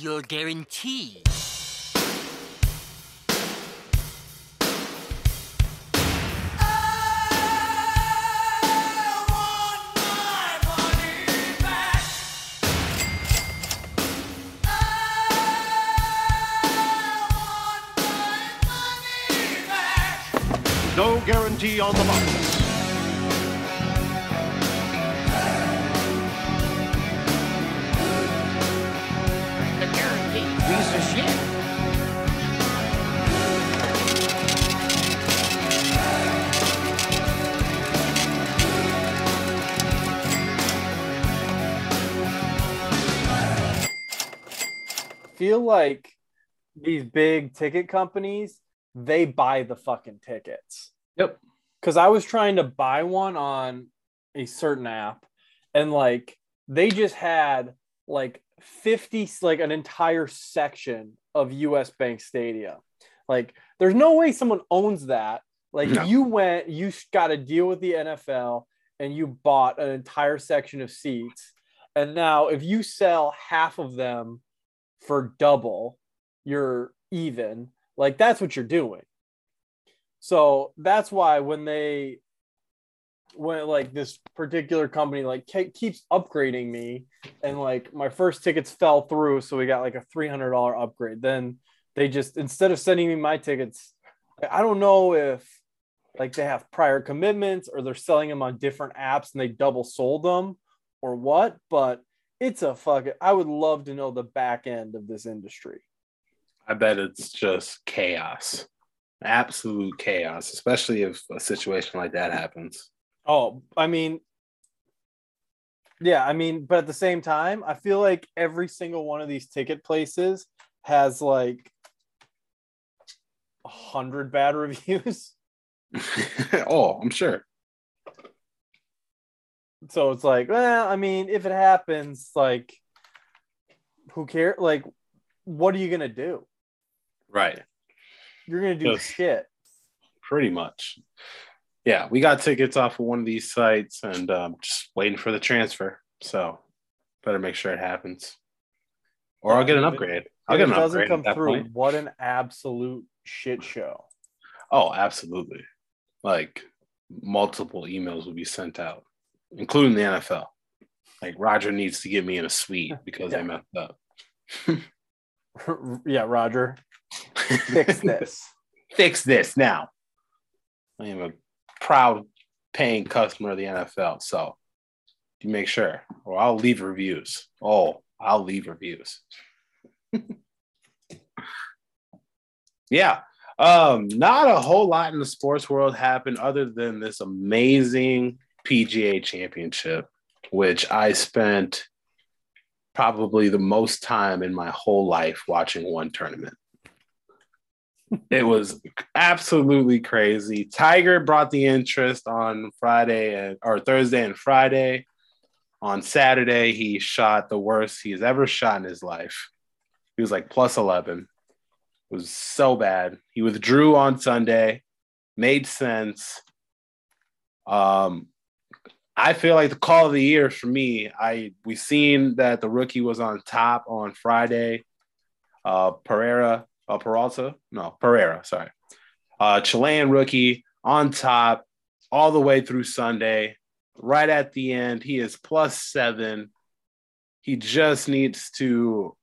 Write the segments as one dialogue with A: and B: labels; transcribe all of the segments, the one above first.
A: your guarantee.
B: No guarantee on the box.
C: Feel like these big ticket companies they buy the fucking tickets.
D: Yep.
C: Because I was trying to buy one on a certain app, and like they just had like 50, like an entire section of US Bank Stadium. Like, there's no way someone owns that. Like,
D: No.
C: you went, you got to deal with the NFL, and you bought an entire section of seats. And now, if you sell half of them for double, you're even. Like that's what you're doing. So that's why when they when like this particular company like ke- keeps upgrading me and like my first tickets fell through so we got like a $300 upgrade then they just instead of sending me my tickets i don't know if like they have prior commitments or they're selling them on different apps and they double sold them or what but it's a fucking i would love to know the back end of this industry
D: I bet it's just chaos, absolute chaos, especially if a situation like that happens.
C: Oh, I mean, yeah, I mean, but at the same time, I feel like every single one of these ticket places has like a hundred bad reviews.
D: oh, I'm sure.
C: So it's like, well, I mean, if it happens, like, who cares? Like, what are you gonna do?
D: Right.
C: You're gonna do
D: Yes.
C: shit.
D: Pretty much. Yeah, we got tickets off of one of these sites and um, just waiting for the transfer. So better make sure it happens. Or I'll get an upgrade. I'll
C: If
D: get
C: it doesn't
D: upgrade
C: come through,
D: point.
C: what an absolute shit show.
D: Oh, absolutely. Like multiple emails will be sent out, including the NFL. Like Roger needs to get me in a suite because I messed up.
C: yeah, Roger, fix this.
D: Fix this now. I am a proud paying customer of the NFL. So you make sure, or I'll leave reviews. Oh, I'll leave reviews. yeah. Um, not a whole lot in the sports world happened other than this amazing PGA championship, which I spent probably the most time in my whole life watching one tournament. it was absolutely crazy. Tiger brought the interest on Friday and or Thursday and Friday. On Saturday, he shot the worst he's ever shot in his life. He was like plus 11. It was so bad. He withdrew on Sunday. Made sense. Um, I feel like the call of the year for me. I we seen that the rookie was on top on Friday. Uh, Pereira, uh, Peralta, no Pereira, sorry. Uh, Chilean rookie on top all the way through Sunday. Right at the end, he is plus seven. He just needs to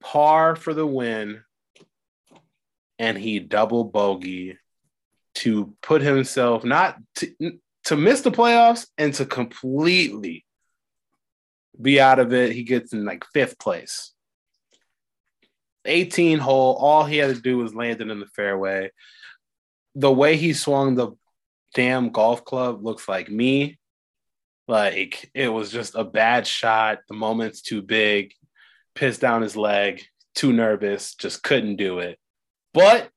D: par for the win, and he double bogey to put himself not to, to miss the playoffs and to completely be out of it. He gets in like fifth place. 18 hole, all he had to do was land it in the fairway. The way he swung the damn golf club looks like me. Like it was just a bad shot. The moment's too big, pissed down his leg, too nervous, just couldn't do it. But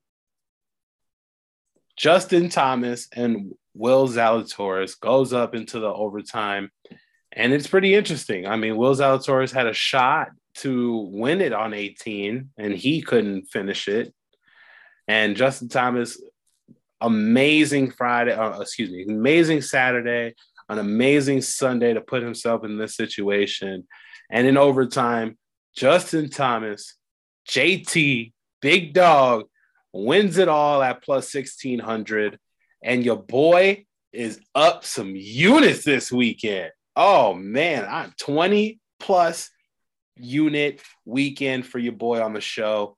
D: Justin Thomas and Will Zalatoris goes up into the overtime, and it's pretty interesting. I mean, Will Zalatoris had a shot to win it on 18, and he couldn't finish it. And Justin Thomas, amazing Friday, uh, excuse me, amazing Saturday, an amazing Sunday to put himself in this situation. And in overtime, Justin Thomas, JT, Big Dog wins it all at plus 1600. And your boy is up some units this weekend. Oh man, I'm 20 plus unit weekend for your boy on the show.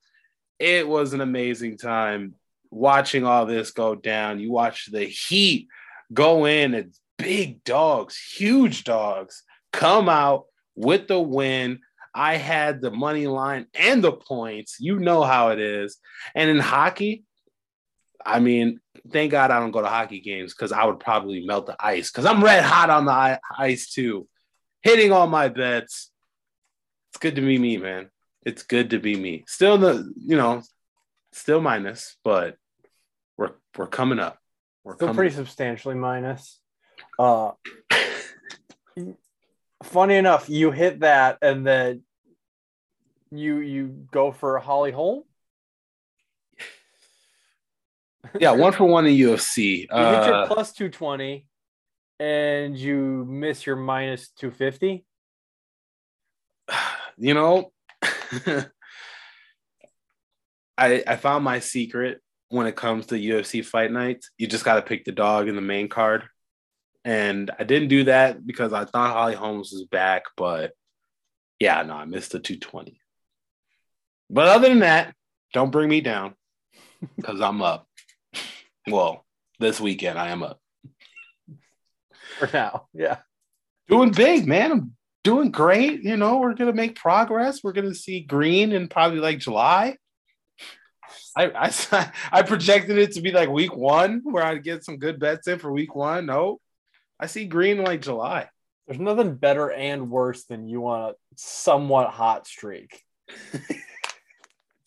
D: It was an amazing time watching all this go down. You watch the Heat go in and big dogs, huge dogs come out with the win. I had the money line and the points. You know how it is. And in hockey, I mean, thank God I don't go to hockey games because I would probably melt the ice because I'm red hot on the ice too, hitting all my bets. It's good to be me, man. It's good to be me. Still the, you know, still minus, but we're we're coming up. We're
C: Still pretty substantially minus. Uh, funny enough, you hit that and then you you go for Holly Holm.
D: Yeah, one for one in UFC.
C: You uh, hit your plus two twenty, and you miss your minus two fifty.
D: You know, I I found my secret when it comes to UFC fight nights. You just got to pick the dog in the main card. And I didn't do that because I thought Holly Holmes was back, but yeah, no, I missed the 220. But other than that, don't bring me down because I'm up. Well, this weekend I am up.
C: For now, yeah.
D: Doing big, man. I'm doing great. You know, we're gonna make progress. We're gonna see green in probably like July. I, I I projected it to be like week one where I'd get some good bets in for week one. No, I see green like July.
C: There's nothing better and worse than you want a somewhat hot streak.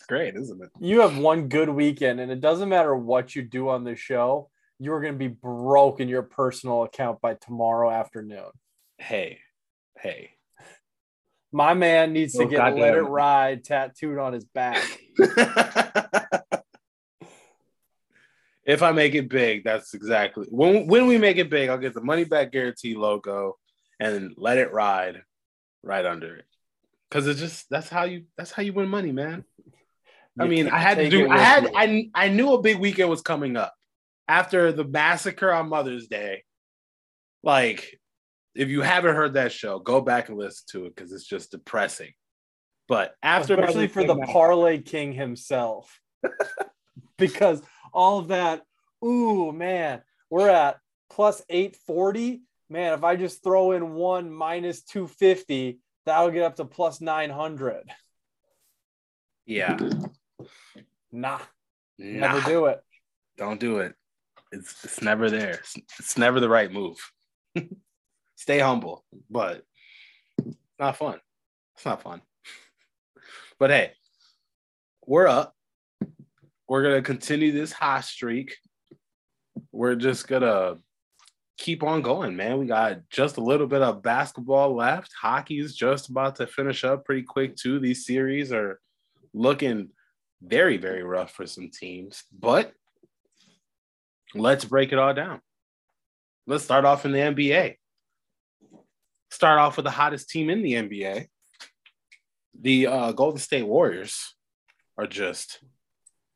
D: great, isn't it?
C: You have one good weekend, and it doesn't matter what you do on the show, you are going to be broke in your personal account by tomorrow afternoon.
D: Hey, hey.
C: My man needs oh, to get Let It Ride tattooed on his back.
D: if I make it big, that's exactly when when we make it big, I'll get the money back guarantee logo and let it ride right under it. Cause it's just that's how you that's how you win money, man. You I mean, I had to do I had I I knew a big weekend was coming up after the massacre on Mother's Day. Like, if you haven't heard that show, go back and listen to it because it's just depressing. But after
C: especially for the parlay king himself. because all of that. Ooh, man, we're at plus 840. Man, if I just throw in one minus 250, that'll get up to plus 900.
D: Yeah.
C: Nah. nah. Never do it.
D: Don't do it. It's it's never there. It's, it's never the right move. Stay humble, but not fun. It's not fun. But hey, we're up. We're gonna continue this hot streak. We're just gonna keep on going, man. We got just a little bit of basketball left. Hockey's just about to finish up pretty quick too. These series are looking very, very rough for some teams, but let's break it all down. Let's start off in the NBA. Start off with the hottest team in the NBA. The uh, Golden State Warriors are just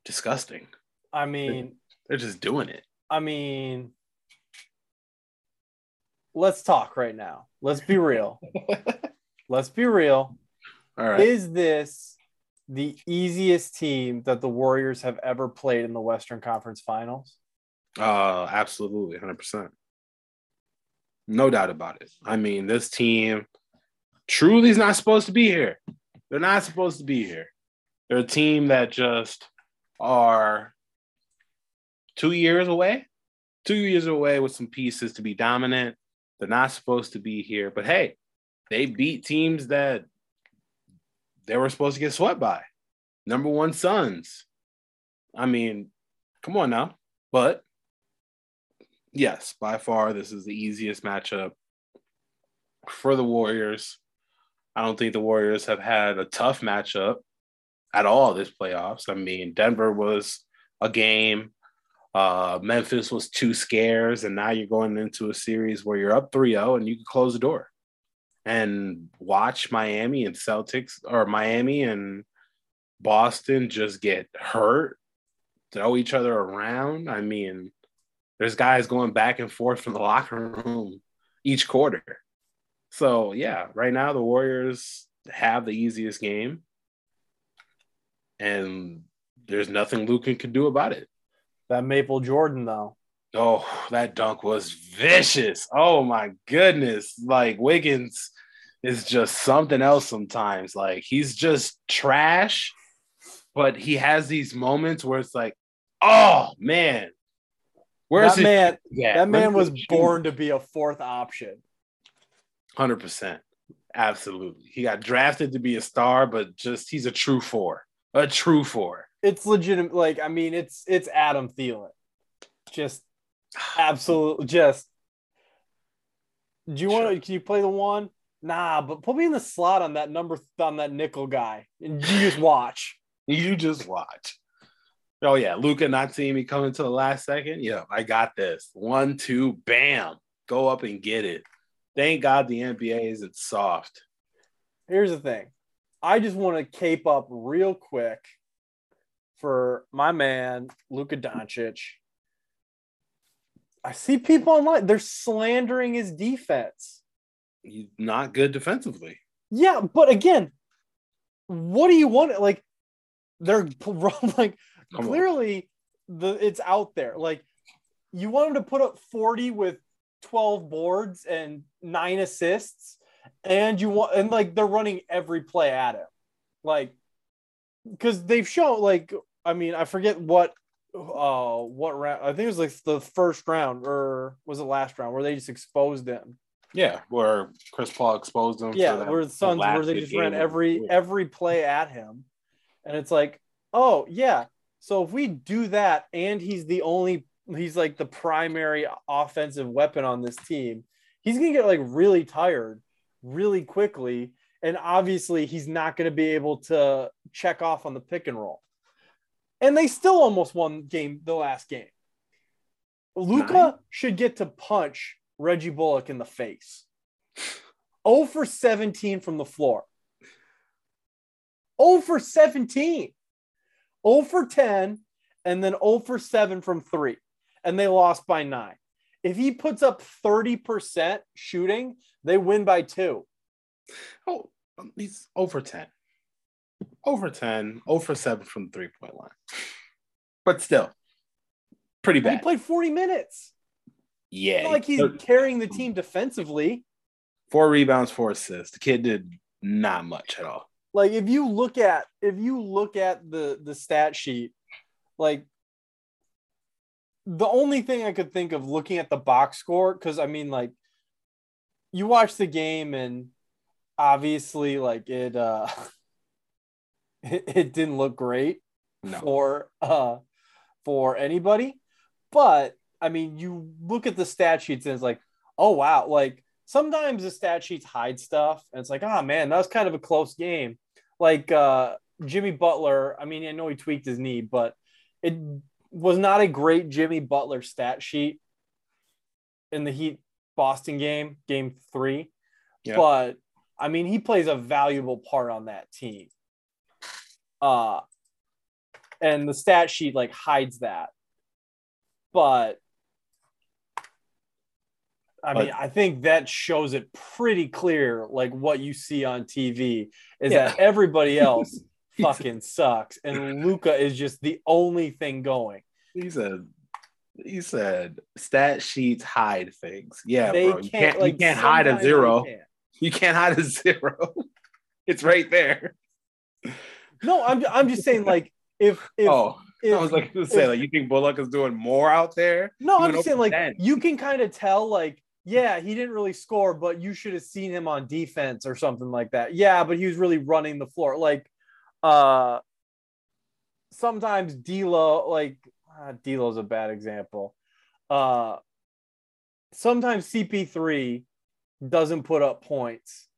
D: disgusting.
C: I mean,
D: they're, they're just doing it.
C: I mean, let's talk right now. Let's be real. let's be real.
D: All right.
C: Is this the easiest team that the Warriors have ever played in the Western Conference Finals?
D: Uh, absolutely, 100%. No doubt about it. I mean, this team truly is not supposed to be here. They're not supposed to be here. They're a team that just are two years away, two years away with some pieces to be dominant. They're not supposed to be here, but hey, they beat teams that they were supposed to get swept by. Number one Suns. I mean, come on now. But yes, by far, this is the easiest matchup for the Warriors. I don't think the Warriors have had a tough matchup at all this playoffs. I mean, Denver was a game. Uh, Memphis was two scares, and now you're going into a series where you're up 3 0 and you can close the door. And watch Miami and Celtics or Miami and Boston just get hurt, throw each other around. I mean, there's guys going back and forth from the locker room each quarter. So yeah, right now the Warriors have the easiest game, and there's nothing Luka can do about it.
C: That Maple Jordan though.
D: Oh, that dunk was vicious. Oh my goodness. Like Wiggins is just something else sometimes. Like he's just trash, but he has these moments where it's like, oh man. Where's
C: that man?
D: Yeah,
C: That man was born to be a fourth option.
D: 100%. Absolutely. He got drafted to be a star, but just he's a true four. A true four.
C: It's legitimate. Like I mean, it's it's Adam Thielen. Just absolute. Just. Do you want to? Can you play the one? Nah, but put me in the slot on that number on that nickel guy, and you just watch.
D: You just watch. Oh yeah, Luka not seeing me coming to the last second. Yeah, I got this. One, two, bam. Go up and get it. Thank God the NBA isn't soft.
C: Here's the thing. I just want to cape up real quick for my man Luka Doncic. I see people online. They're slandering his defense.
D: He's not good defensively.
C: Yeah, but again, what do you want? Like, they're like
D: Come on.
C: clearly the it's out there. Like, you want him to put up 40 with 12 boards and nine assists, and you want and like they're running every play at him. Like, because they've shown like I mean, I forget what uh what round I think it was like the first round or was it last round where they just exposed him.
D: Yeah, where Chris Paul exposed him.
C: Yeah,
D: that
C: where the Suns where they just ran every every play at him. And it's like, oh yeah. So if we do that and he's the only he's like the primary offensive weapon on this team, he's gonna get like really tired really quickly. And obviously he's not gonna be able to check off on the pick and roll. And they still almost won game the last game.
D: Luka
C: should get to punch Reggie Bullock in the face. 0 for 17 from the floor. 0 for 17. 0 for 10, and then 0 for 7 from three. And they lost by nine. If he puts up 30% shooting, they win by two.
D: Oh, he's over 10. Over 10, over 7 from the three point line. But still, pretty
C: And he played 40 minutes.
D: yeah.
C: Like he's carrying the team defensively.
D: four rebounds, four assists. The kid did not much at all.
C: like if you look at if you look at the the stat sheet like the only thing i could think of looking at the box score because i mean like you watch the game and obviously like it uh it, it didn't look great
D: No.
C: for uh for anybody. But i mean you look at the stat sheets and it's like oh wow. Like sometimes the stat sheets hide stuff and it's like oh man that was kind of a close game. Like uh jimmy butler i mean i know he tweaked his knee but it was not a great jimmy butler stat sheet in the heat boston game game three. But i mean he plays a valuable part on that team uh and the stat sheet like hides that but I mean,
D: But-
C: I think that shows it pretty clear, like what you see on TV is
D: Yeah.
C: that everybody else fucking sucks, and Luka is just the only thing going.
D: He said, he said, stat sheets hide things. Yeah,
C: they
D: bro. You
C: can't,
D: can't,
C: like
D: you can't hide a zero.
C: can't.
D: You can't hide a zero. it's right there.
C: No, I'm I'm just saying, like if if,
D: oh,
C: if
D: I was like to say,
C: if-
D: like, you think Bullock is doing more out there?
C: No, I'm just saying, like
D: 10.
C: you can kind of tell, like, yeah, he didn't really score, but you should have seen him on defense or something like that. Yeah, but he was really running the floor. Like, uh, sometimes D'Lo, like, uh, D'Lo's a bad example. Uh, sometimes CP3 doesn't put up points,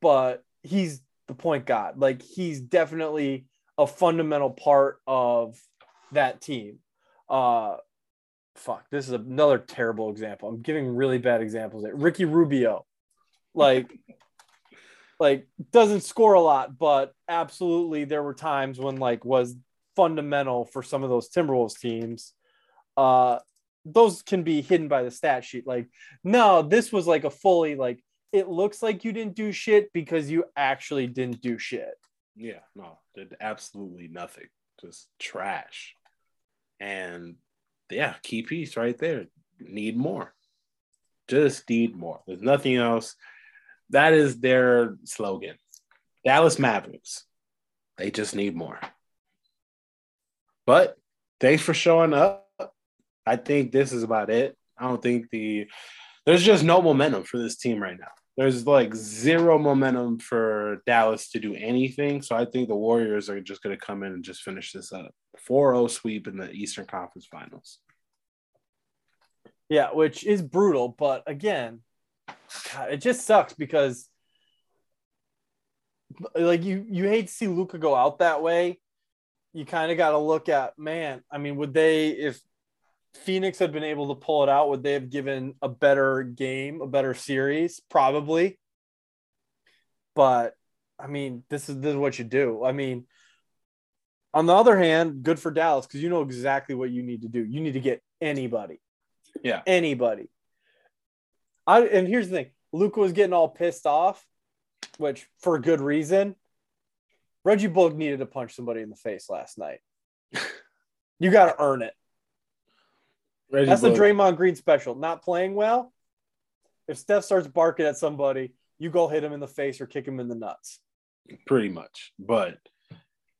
C: but he's the point guard. Like, he's definitely a fundamental part of that team. Uh, fuck, this is another terrible example. I'm giving really bad examples. Ricky Rubio, like like doesn't score a lot, but absolutely there were times when like was fundamental for some of those Timberwolves teams. Uh those can be hidden by the stat sheet. Like, no, this was like a fully like it looks like you didn't do shit because you actually didn't do shit.
D: Yeah, no, did absolutely nothing. Just trash. And yeah, key piece right there. Need more. Just need more. There's nothing else. That is their slogan. Dallas Mavericks. They just need more. But thanks for showing up. I think this is about it. I don't think the there's just no momentum for this team right now. There's like zero momentum for Dallas to do anything. So I think the Warriors are just going to come in and just finish this up. 4 0 sweep in the Eastern Conference Finals.
C: Yeah, which is brutal. But again, God, it just sucks because like you you hate to see Luka go out that way. You kind of got to look at man. I mean, would they if Phoenix had been able to pull it out, would they have given a better game, a better series? Probably. But I mean, this is this is what you do. I mean, on the other hand, good for Dallas because you know exactly what you need to do. You need to get anybody.
D: Yeah.
C: Anybody. I and here's the thing. Luka was getting all pissed off, which for a good reason. Reggie Bullock needed to punch somebody in the face last night. you got to earn it.
D: Reggie
C: That's the
D: Bullock-
C: Draymond Green special. Not playing well. If Steph starts barking at somebody, you go hit him in the face or kick him in the nuts.
D: pretty much. But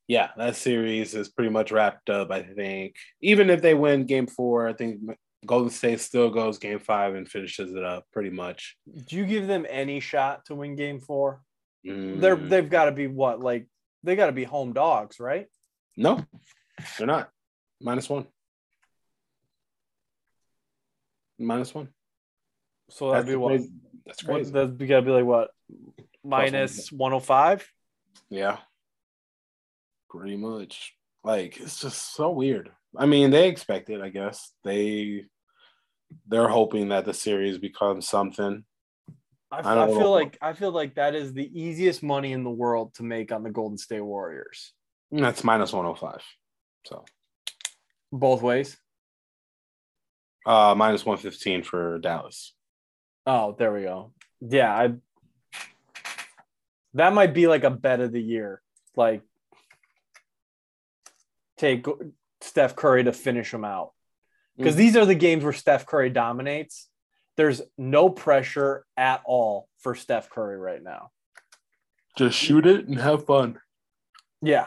D: yeah, that series is pretty much wrapped up. I think even if they win Game Four, I think Golden State still goes Game Five and finishes it up pretty much.
C: Do you give them any shot to win Game Four?
D: Mm,
C: They're they've got to be what like they got to be home dogs, right?
D: no, they're not minus one. Minus one.
C: So that'd be what?
D: crazy. That's
C: What, that'd be, gotta be like what? Minus one hundred five.
D: Yeah. Pretty much. Like it's just so weird. I mean, they expect it, I guess. They they're hoping that the series becomes something.
C: I,
D: I
C: I feel
D: know.
C: like I feel like that is the easiest money in the world to make on the Golden State Warriors.
D: That's minus 105. So
C: Both ways.
D: Uh minus 115 for Dallas.
C: Oh, there we go. Yeah, I that might be like a bet of the year. Like take Steph Curry to finish him out. Because
D: Mm.
C: these are the games where Steph Curry dominates. There's no pressure at all for Steph Curry right now.
D: Just shoot it and have fun.
C: Yeah.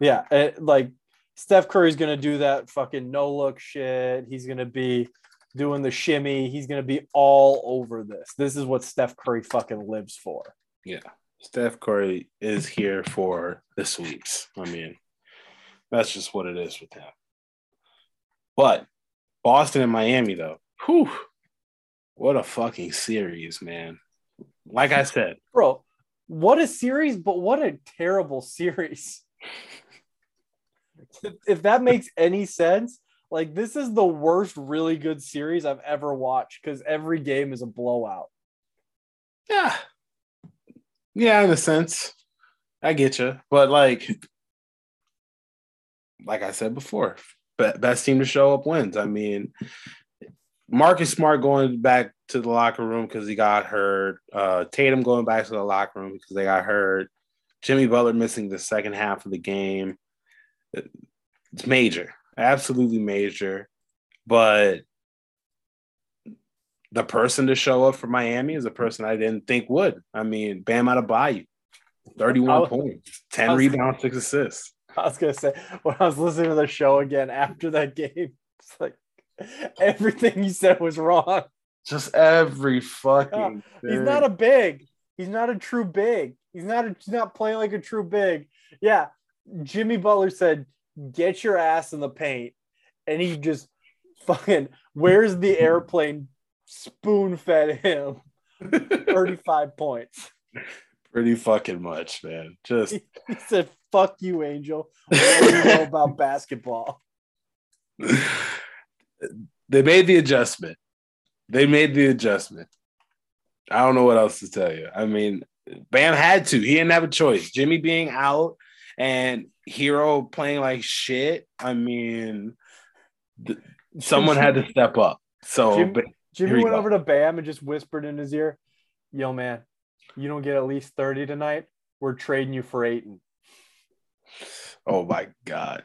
C: Yeah. it- like Steph Curry's going to do that fucking no look shit. He's going to be doing the shimmy. He's going to be all over this. This is what Steph Curry fucking lives for.
D: Yeah. Steph Curry is here for the sweeps. I mean, that's just what it is with him. But Boston and Miami, though, whew, what a fucking series, man. Like I said,
C: Bro, what a series, but what a terrible series. if, that makes any sense, like this is the worst really good series I've ever watched because every game is a blowout.
D: yeah, yeah, in a sense, I get you. But like, like I said before, be- best team to show up wins. I mean, Marcus Smart going back to the locker room because he got hurt. Uh, Tatum going back to the locker room because they got hurt. Jimmy Butler missing the second half of the game. It's major, absolutely major. But the person to show up for Miami is a person I didn't think would. I mean, Bam Adebayo, 31
C: I was-
D: points, 10
C: was-
D: rebounds, six assists.
C: I was gonna say when I was listening to the show again after that game, it's like everything you said was wrong.
D: Just every fucking.
C: He's not a big. He's not a true big. He's not. A, he's not playing like a true big. Yeah, Jimmy Butler said, "Get your ass in the paint," and he just fucking. Where's the airplane? Spoon fed him thirty-five points.
D: pretty fucking much, man. Just
C: He said, "Fuck you, Angel. What do you know about basketball?"
D: they made the adjustment. They made the adjustment. I don't know what else to tell you. I mean, Bam had to. He didn't have a choice. Jimmy being out and Herro playing like shit. I mean, th- someone had to step up. So,
C: Jim- Jimmy went
D: go.
C: over to Bam and just whispered in his ear, "Yo, man, you don't get at least thirty tonight. We're trading you for Ayton."
D: oh my god,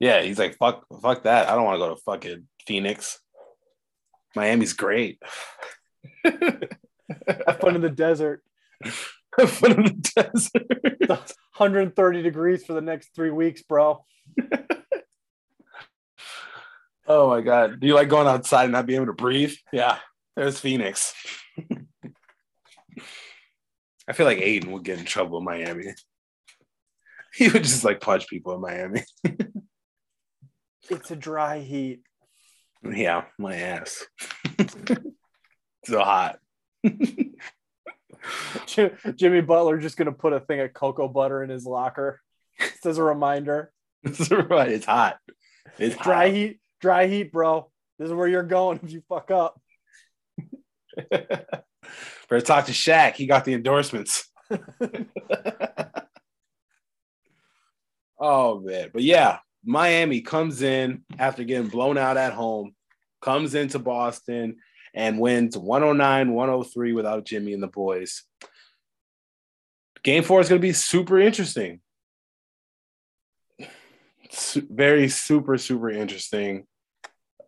D: yeah, he's like, fuck, fuck that. I don't want to go to fucking Phoenix. Miami's great.
C: Have fun in the desert.
D: Foot the desert.
C: 130 degrees for the next three weeks, bro.
D: Oh my god. Do you like going outside and not being able to breathe? Yeah. There's Phoenix. I feel like Ayton would get in trouble in Miami. He would just like punch people in Miami.
C: It's a dry heat.
D: Yeah, my ass. so hot.
C: Jim- Jimmy Butler just gonna put a thing of cocoa butter in his locker just as a reminder.
D: It's right. It's hot. It's
C: Dry
D: hot.
C: heat, dry heat, bro. This is where you're going if you fuck up.
D: Better talk to Shaq. He got the endorsements. oh man, but yeah, Miami comes in after getting blown out at home, comes into Boston and wins 109 103 without Jimmy and the boys. Game four is going to be super interesting. Very super, super interesting.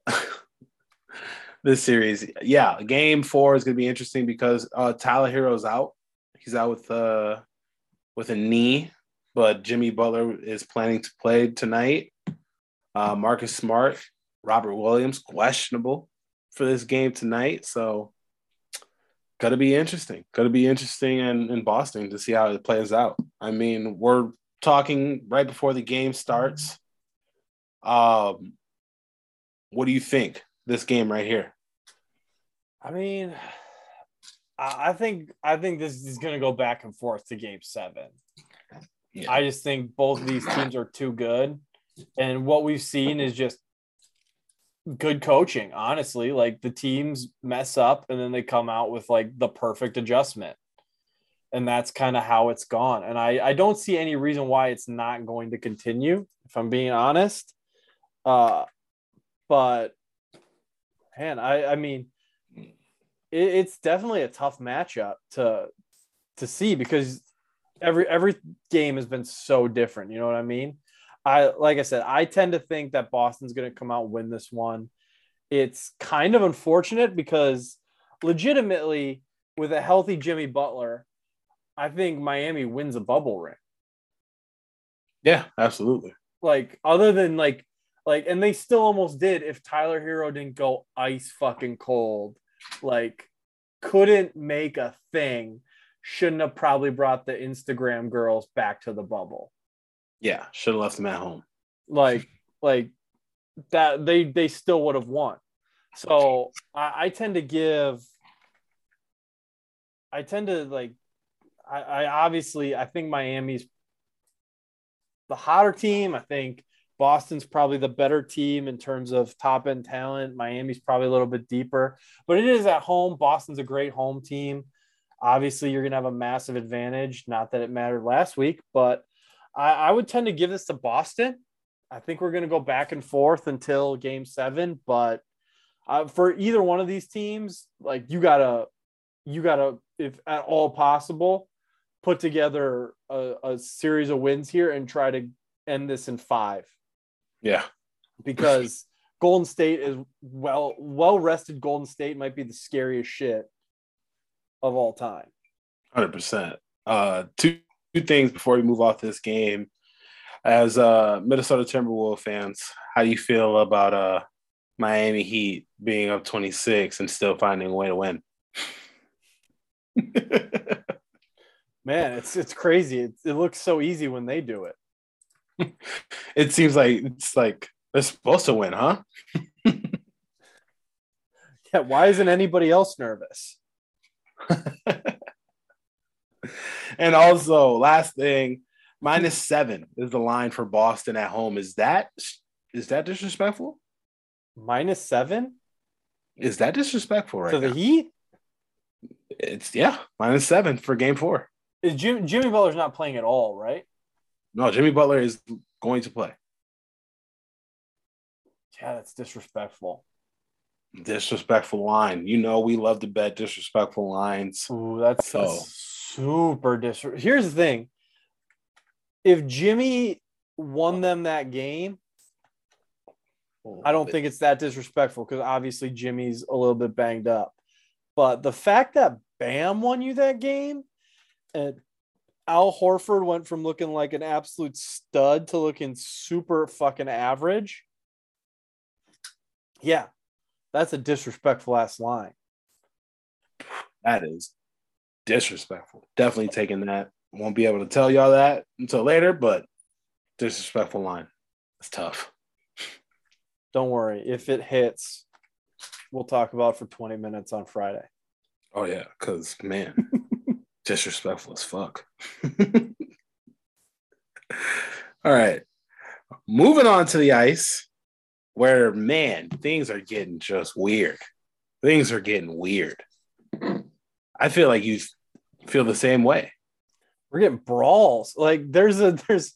D: this series. Yeah, game four is going to be interesting because uh, Tyler Herro's out. He's out with uh, with a knee, but Jimmy Butler is planning to play tonight. Uh, Marcus Smart, Robert Williams, questionable for this game tonight. So, got to be interesting. Got to be interesting in, in Boston to see how it plays out. I mean, we're talking right before the game starts. Um, what do you think this game right here?
C: I mean, I I think I think this is gonna go back and forth to game seven.
D: Yeah.
C: I just think both of these teams are too good. And what we've seen is just good coaching, honestly. Like the teams mess up and then they come out with like the perfect adjustment. And that's kind of how it's gone. And I, I don't see any reason why it's not going to continue, if I'm being honest. Uh, but man, I, I mean, it, it's definitely a tough matchup to to see because every every game has been so different. You know what I mean? I like I said, I tend to think that Boston's going to come out and win this one. It's kind of unfortunate because legitimately, with a healthy Jimmy Butler, I think Miami wins a bubble ring.
D: Yeah, absolutely.
C: Like other than like like and they still almost did if Tyler Herro didn't go ice fucking cold. Like couldn't make a thing. Shouldn't have probably brought the Instagram girls back to the bubble.
D: Yeah, should have left them at home.
C: like like that they they still would have won. So I, I tend to give i tend to like I, I obviously i think miami's the hotter team. I think boston's probably the better team in terms of top end talent. Miami's probably a little bit deeper but it is at home. Boston's a great home team. Obviously you're going to have a massive advantage. Not that it mattered last week but I, I would tend to give this to boston I think we're going to go back and forth until game seven, but uh, for either one of these teams, like you gotta, you gotta, if at all possible, put together a, a series of wins here and try to end this in five
D: Yeah,
C: because Golden State is well, well rested. Golden State might be the scariest shit of all time.
D: hundred percent. Uh, two two things before we move off this game. As uh, Minnesota Timberwolves fans, how do you feel about uh, Miami Heat being up twenty six and still finding a way to win?
C: Man, it's it's crazy. It, it looks so easy when they do it.
D: it seems like it's like they're supposed to win, huh?
C: Yeah, why isn't anybody else nervous?
D: And also, last thing, minus seven is the line for Boston at home. Is that is that disrespectful?
C: Minus seven
D: Is that disrespectful right
C: to the
D: now?
C: Heat.
D: It's yeah, minus seven for game four.
C: Is Jim, Jimmy Butler's not playing at all, right?
D: No, Jimmy Butler is going to play.
C: Yeah, that's disrespectful.
D: Disrespectful line. You know we love to bet disrespectful lines.
C: Ooh, that's,
D: So-
C: that's super disrespectful. Here's the thing: if Jimmy won them that game, I don't think it's that disrespectful because obviously Jimmy's a little bit banged up. But the fact that Bam won you that game and Al Horford went from looking like an absolute stud to looking super fucking average. Yeah, that's a disrespectful ass line.
D: that is disrespectful. Definitely taking that. Won't be able to tell y'all that until later, but disrespectful line. It's tough.
C: Don't worry. If it hits, we'll talk about it for 20 minutes on Friday.
D: Oh yeah, because man, disrespectful as fuck. All right. Moving on to the ice, where man, things are getting just weird. Things are getting weird. I feel like you feel the same way.
C: We're getting brawls. Like there's a there's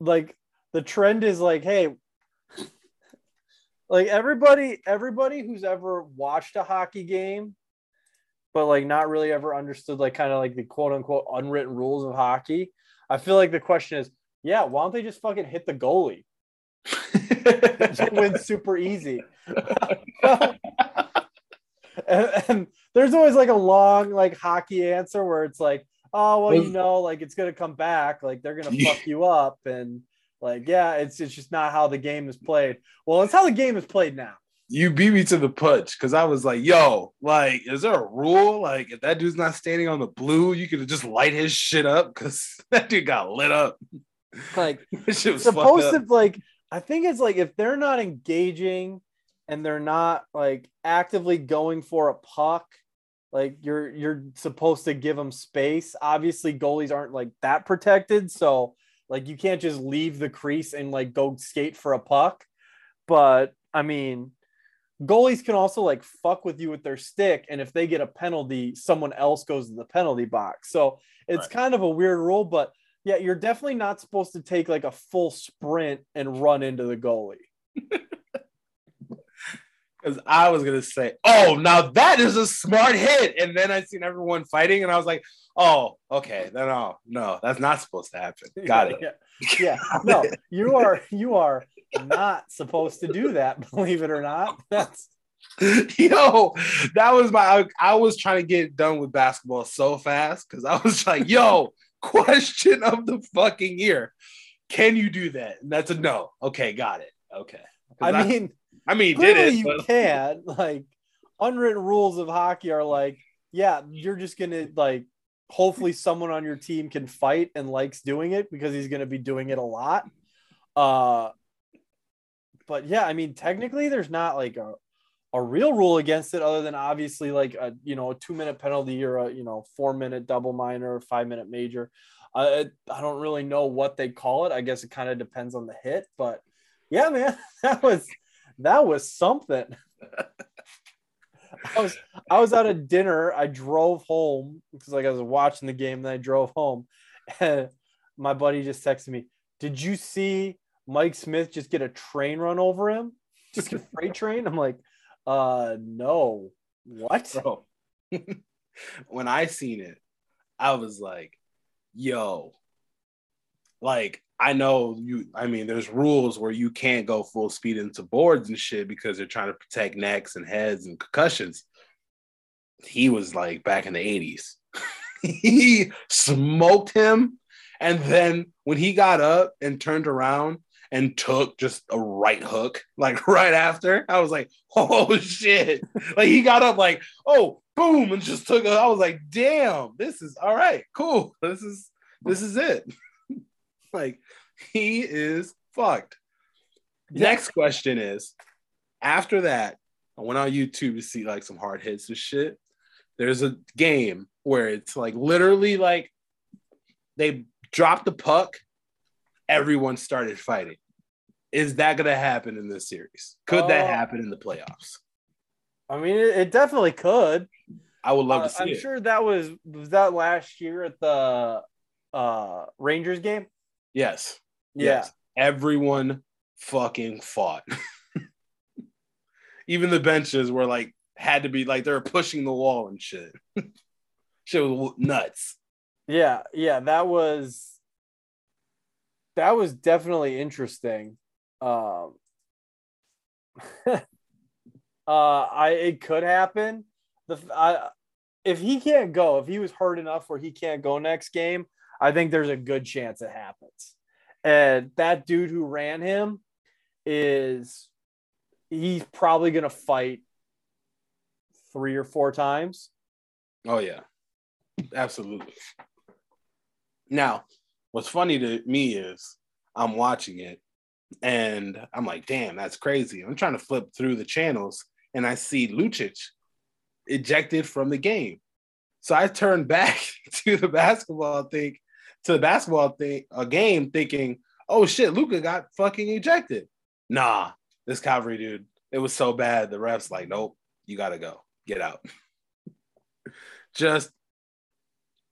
C: like the trend is like, hey, like everybody, everybody who's ever watched a hockey game, but like not really ever understood like kind of like the quote unquote unwritten rules of hockey. I feel like the question is, yeah, why don't they just fucking hit the goalie? It wins super easy. and, and there's always like a long like hockey answer where it's like, oh well, you know, like it's gonna come back, like they're gonna fuck you up, and like yeah, it's it's just not how the game is played. Well, it's how the game is played now.
D: you beat me to the punch because I was like, yo, like, is there a rule? Like, if that dude's not standing on the blue, you could just light his shit up because that dude got lit up.
C: Like
D: This shit was
C: supposed to like I think it's like if they're not engaging and they're not like actively going for a puck, like you're you're supposed to give them space. Obviously, goalies aren't like that protected, so like you can't just leave the crease and like go skate for a puck. But I mean, goalies can also like fuck with you with their stick, and if they get a penalty, someone else goes to the penalty box. So it's
D: Right.
C: kind of a weird rule, but yeah, you're definitely not supposed to take like a full sprint and run into the goalie.
D: Because I was gonna say, oh, now that is a smart hit, and then I seen everyone fighting, and I was like, oh, okay, then no, no, that's not supposed to happen. Got it.
C: Yeah. Yeah. No, you are you are not supposed to do that, believe it or not. That's
D: yo, that was my. I, I was trying to get done with basketball so fast because I was like, yo, question of the fucking year, can you do that? And that's a no. Okay, got it. okay
C: I mean,
D: I mean, he did it.
C: you
D: but-
C: can. Like unwritten rules of hockey are like, yeah, you're just gonna like hopefully someone on your team can fight and likes doing it because he's gonna be doing it a lot. Uh but yeah, I mean technically there's not like a a real rule against it other than obviously like a you know a two minute penalty or a you know four minute double minor or five minute major uh, i don't really know what they call it i guess it kind of depends on the hit but yeah man that was that was something. I was i was out at dinner. I drove home because like i was watching the game then i drove home. And my buddy just texted me did you see mike smith just get a train run over him? Just a freight train? I'm like uh no. What?
D: Bro. when I seen it, I was like, yo, like I know you. I mean, there's rules where you can't go full speed into boards and shit because they're trying to protect necks and heads and concussions. He was like back in the 80s. he smoked him. And then when he got up and turned around and took just a right hook, like right after, I was like, oh shit. like he got up like, oh, boom, and just took a, I was like, damn, this is all right, cool. This is this is it. Like he is fucked.
C: Yeah.
D: Next question is after that, I went on YouTube to see like some hard hits and shit. There's a game where it's like literally like they dropped the puck, everyone started fighting. Is that gonna happen in this series? Could that
C: Oh.
D: happen in the playoffs?
C: I mean, it, it definitely could.
D: I would love
C: Uh,
D: to see
C: I'm
D: it.
C: sure that was was that last year at the uh Rangers game.
D: Yes.
C: Yeah,
D: Yes. Everyone fucking fought. Even the benches were like had to be like they were pushing the wall and shit. shit was nuts.
C: yeah, yeah. That was that was definitely interesting. Um, uh, I it could happen. The I if he can't go, if he was hurt enough where he can't go next game, I think there's a good chance it happens. And that dude who ran him is he's probably gonna fight three or four times.
D: Oh yeah. Absolutely. Now, what's funny to me is I'm watching it and I'm like, damn, that's crazy. I'm trying to flip through the channels and I see Lucic ejected from the game. So I turn back to the basketball thing, to the basketball thing, a uh, game thinking, oh shit, Luka got fucking ejected. Nah, this Calgary dude, it was so bad. The refs like, nope, you gotta go. Get out. Just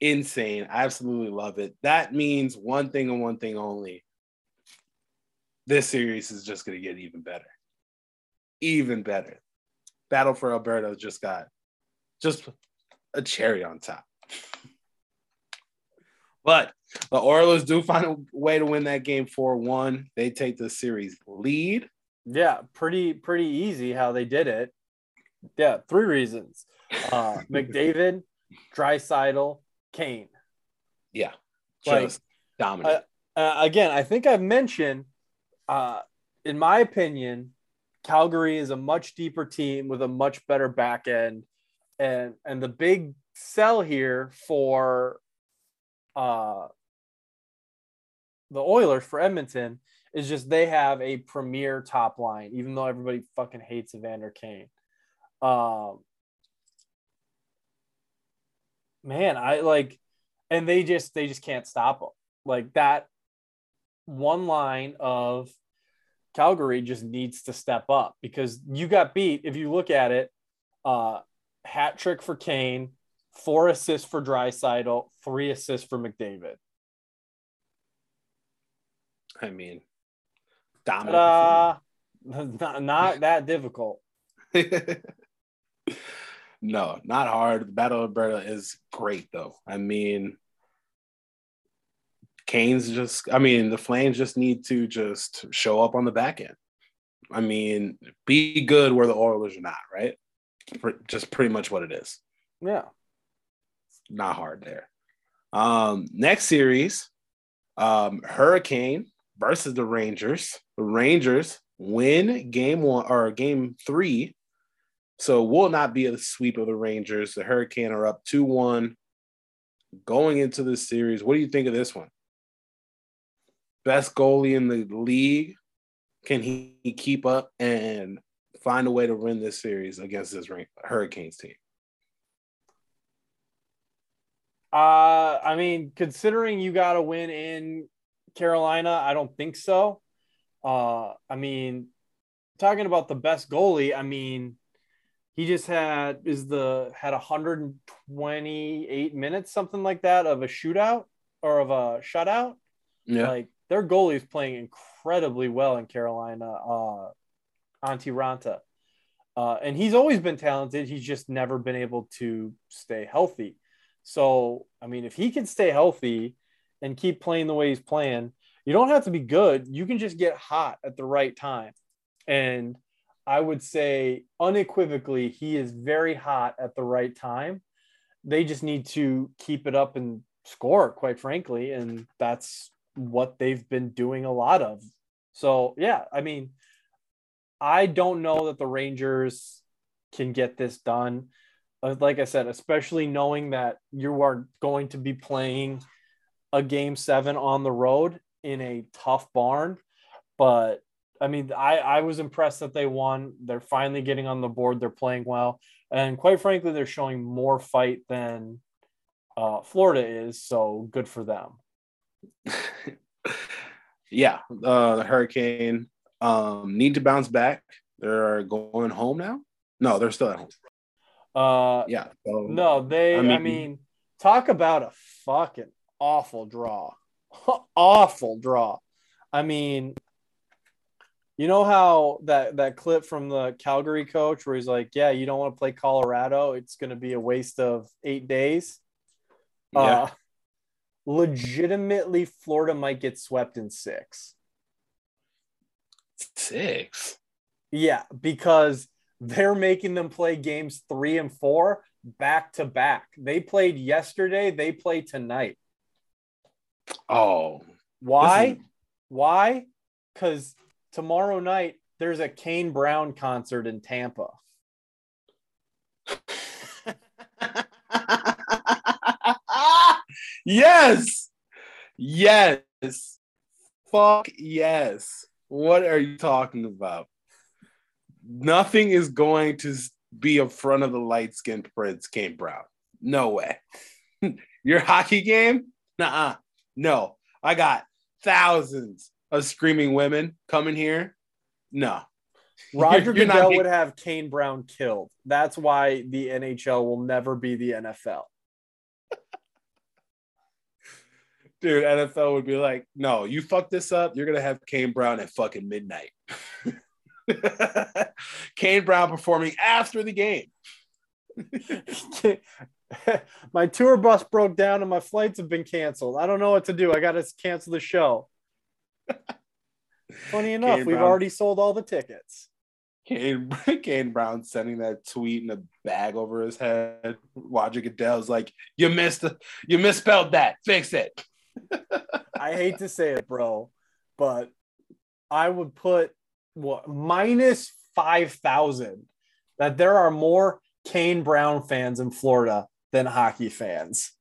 D: insane. I absolutely love it. That means one thing and one thing only. This series is just to get even better. Even better. Battle for Alberta just got just a cherry on top. But the Oilers do find a way to win that game 4 1. They take the series lead.
C: Yeah, pretty pretty easy how they did it. Yeah, three reasons: uh, McDavid, Draisaitl, Kane.
D: Yeah.
C: Like,
D: Just dominant.
C: Uh, again, I think I've mentioned, uh, in my opinion, Calgary is a much deeper team with a much better back end, and and the big sell here for uh, the Oilers for Edmonton is just they have a premier top line, even though everybody fucking hates Evander Kane. Um, man, I like, and they just they just can't stop them. Like that one line of Calgary just needs to step up because you got beat. If you look at it, uh, hat trick for Kane, four assists for Draisaitl, three assists for McDavid.
D: I mean, dominant.
C: Not, not that difficult.
D: no, not hard. The Battle of Alberta is great, though. I mean, Canes just, I mean, the Flames just need to just show up on the back end. I mean, be good where the Oilers are not, right? Just pretty much what it is.
C: Yeah.
D: Not hard there. Um, next series, um, Hurricane versus the Rangers. The Rangers win game one or game three. So will not be a sweep of the Rangers. The Hurricane are up 2 1 going into this series. What do you think of this one? Best goalie in the league. Can he keep up and find a way to win this series against this Hurricanes team?
C: Uh, I mean, considering you got to win in Carolina, I don't think so. Uh, I mean, talking about the best goalie, I mean, he just had is the had 128 minutes, something like that, of a shootout or of a shutout.
D: Yeah.
C: Like their goalie is playing incredibly well in Carolina. Uh, Antti Raanta. Uh, and he's always been talented. He's just never been able to stay healthy. So, I mean, if he can stay healthy and keep playing the way he's playing, you don't have to be good. You can just get hot at the right time. And I would say unequivocally, he is very hot at the right time. They just need to keep it up and score, quite frankly. And that's what they've been doing a lot of. So, yeah, I mean, I don't know that the Rangers can get this done. Uh, Like I said, especially knowing that you are going to be playing a game seven on the road in a tough barn. But I mean, I, I was impressed that they won. They're finally getting on the board. They're playing well. And quite frankly, they're showing more fight than uh, Florida is. So good for them.
D: yeah, uh, the Hurricane um, need to bounce back. They're going home now. No, they're still at home.
C: Uh,
D: Yeah. so-
C: no, they.
D: I
C: I
D: mean-
C: mean, talk about a fucking awful draw. awful draw. I mean, you know how that that clip from the Calgary coach where he's like, "Yeah, you don't want to play Colorado. It's going to be a waste of eight days."
D: Yeah.
C: Uh, legitimately, Florida might get swept in six.
D: Six.
C: Yeah, because they're making them play games three and four back to back. They played yesterday. They play tonight.
D: Oh.
C: Why?
D: Is-
C: Why? Because tomorrow night there's a Kane Brown concert in Tampa.
D: yes. Yes. Fuck yes. What are you talking about? Nothing is going to be in front of the light skinned Prince Kane Brown. No way. Your hockey game? Nuh No. I got thousands of screaming women coming here. No.
C: Roger
D: not
C: Goodell
D: getting-
C: would have Kane Brown killed. That's why the NHL will never be the NFL.
D: Dude, NFL would be like, no, you fuck this up, you're gonna have Kane Brown at fucking midnight. Kane Brown performing after the game.
C: my tour bus broke down and my flights have been canceled. I don't know what to do. I got to cancel the show. Funny enough,
D: Kane
C: we've
D: Brown.
C: already sold all the tickets.
D: Kane, Kane Brown sending that tweet in a bag over his head. Roger Goodell's like, you missed you misspelled that. Fix it.
C: I hate to say it, bro, but I would put what minus 5,000 that there are more Kane Brown fans in Florida than hockey fans.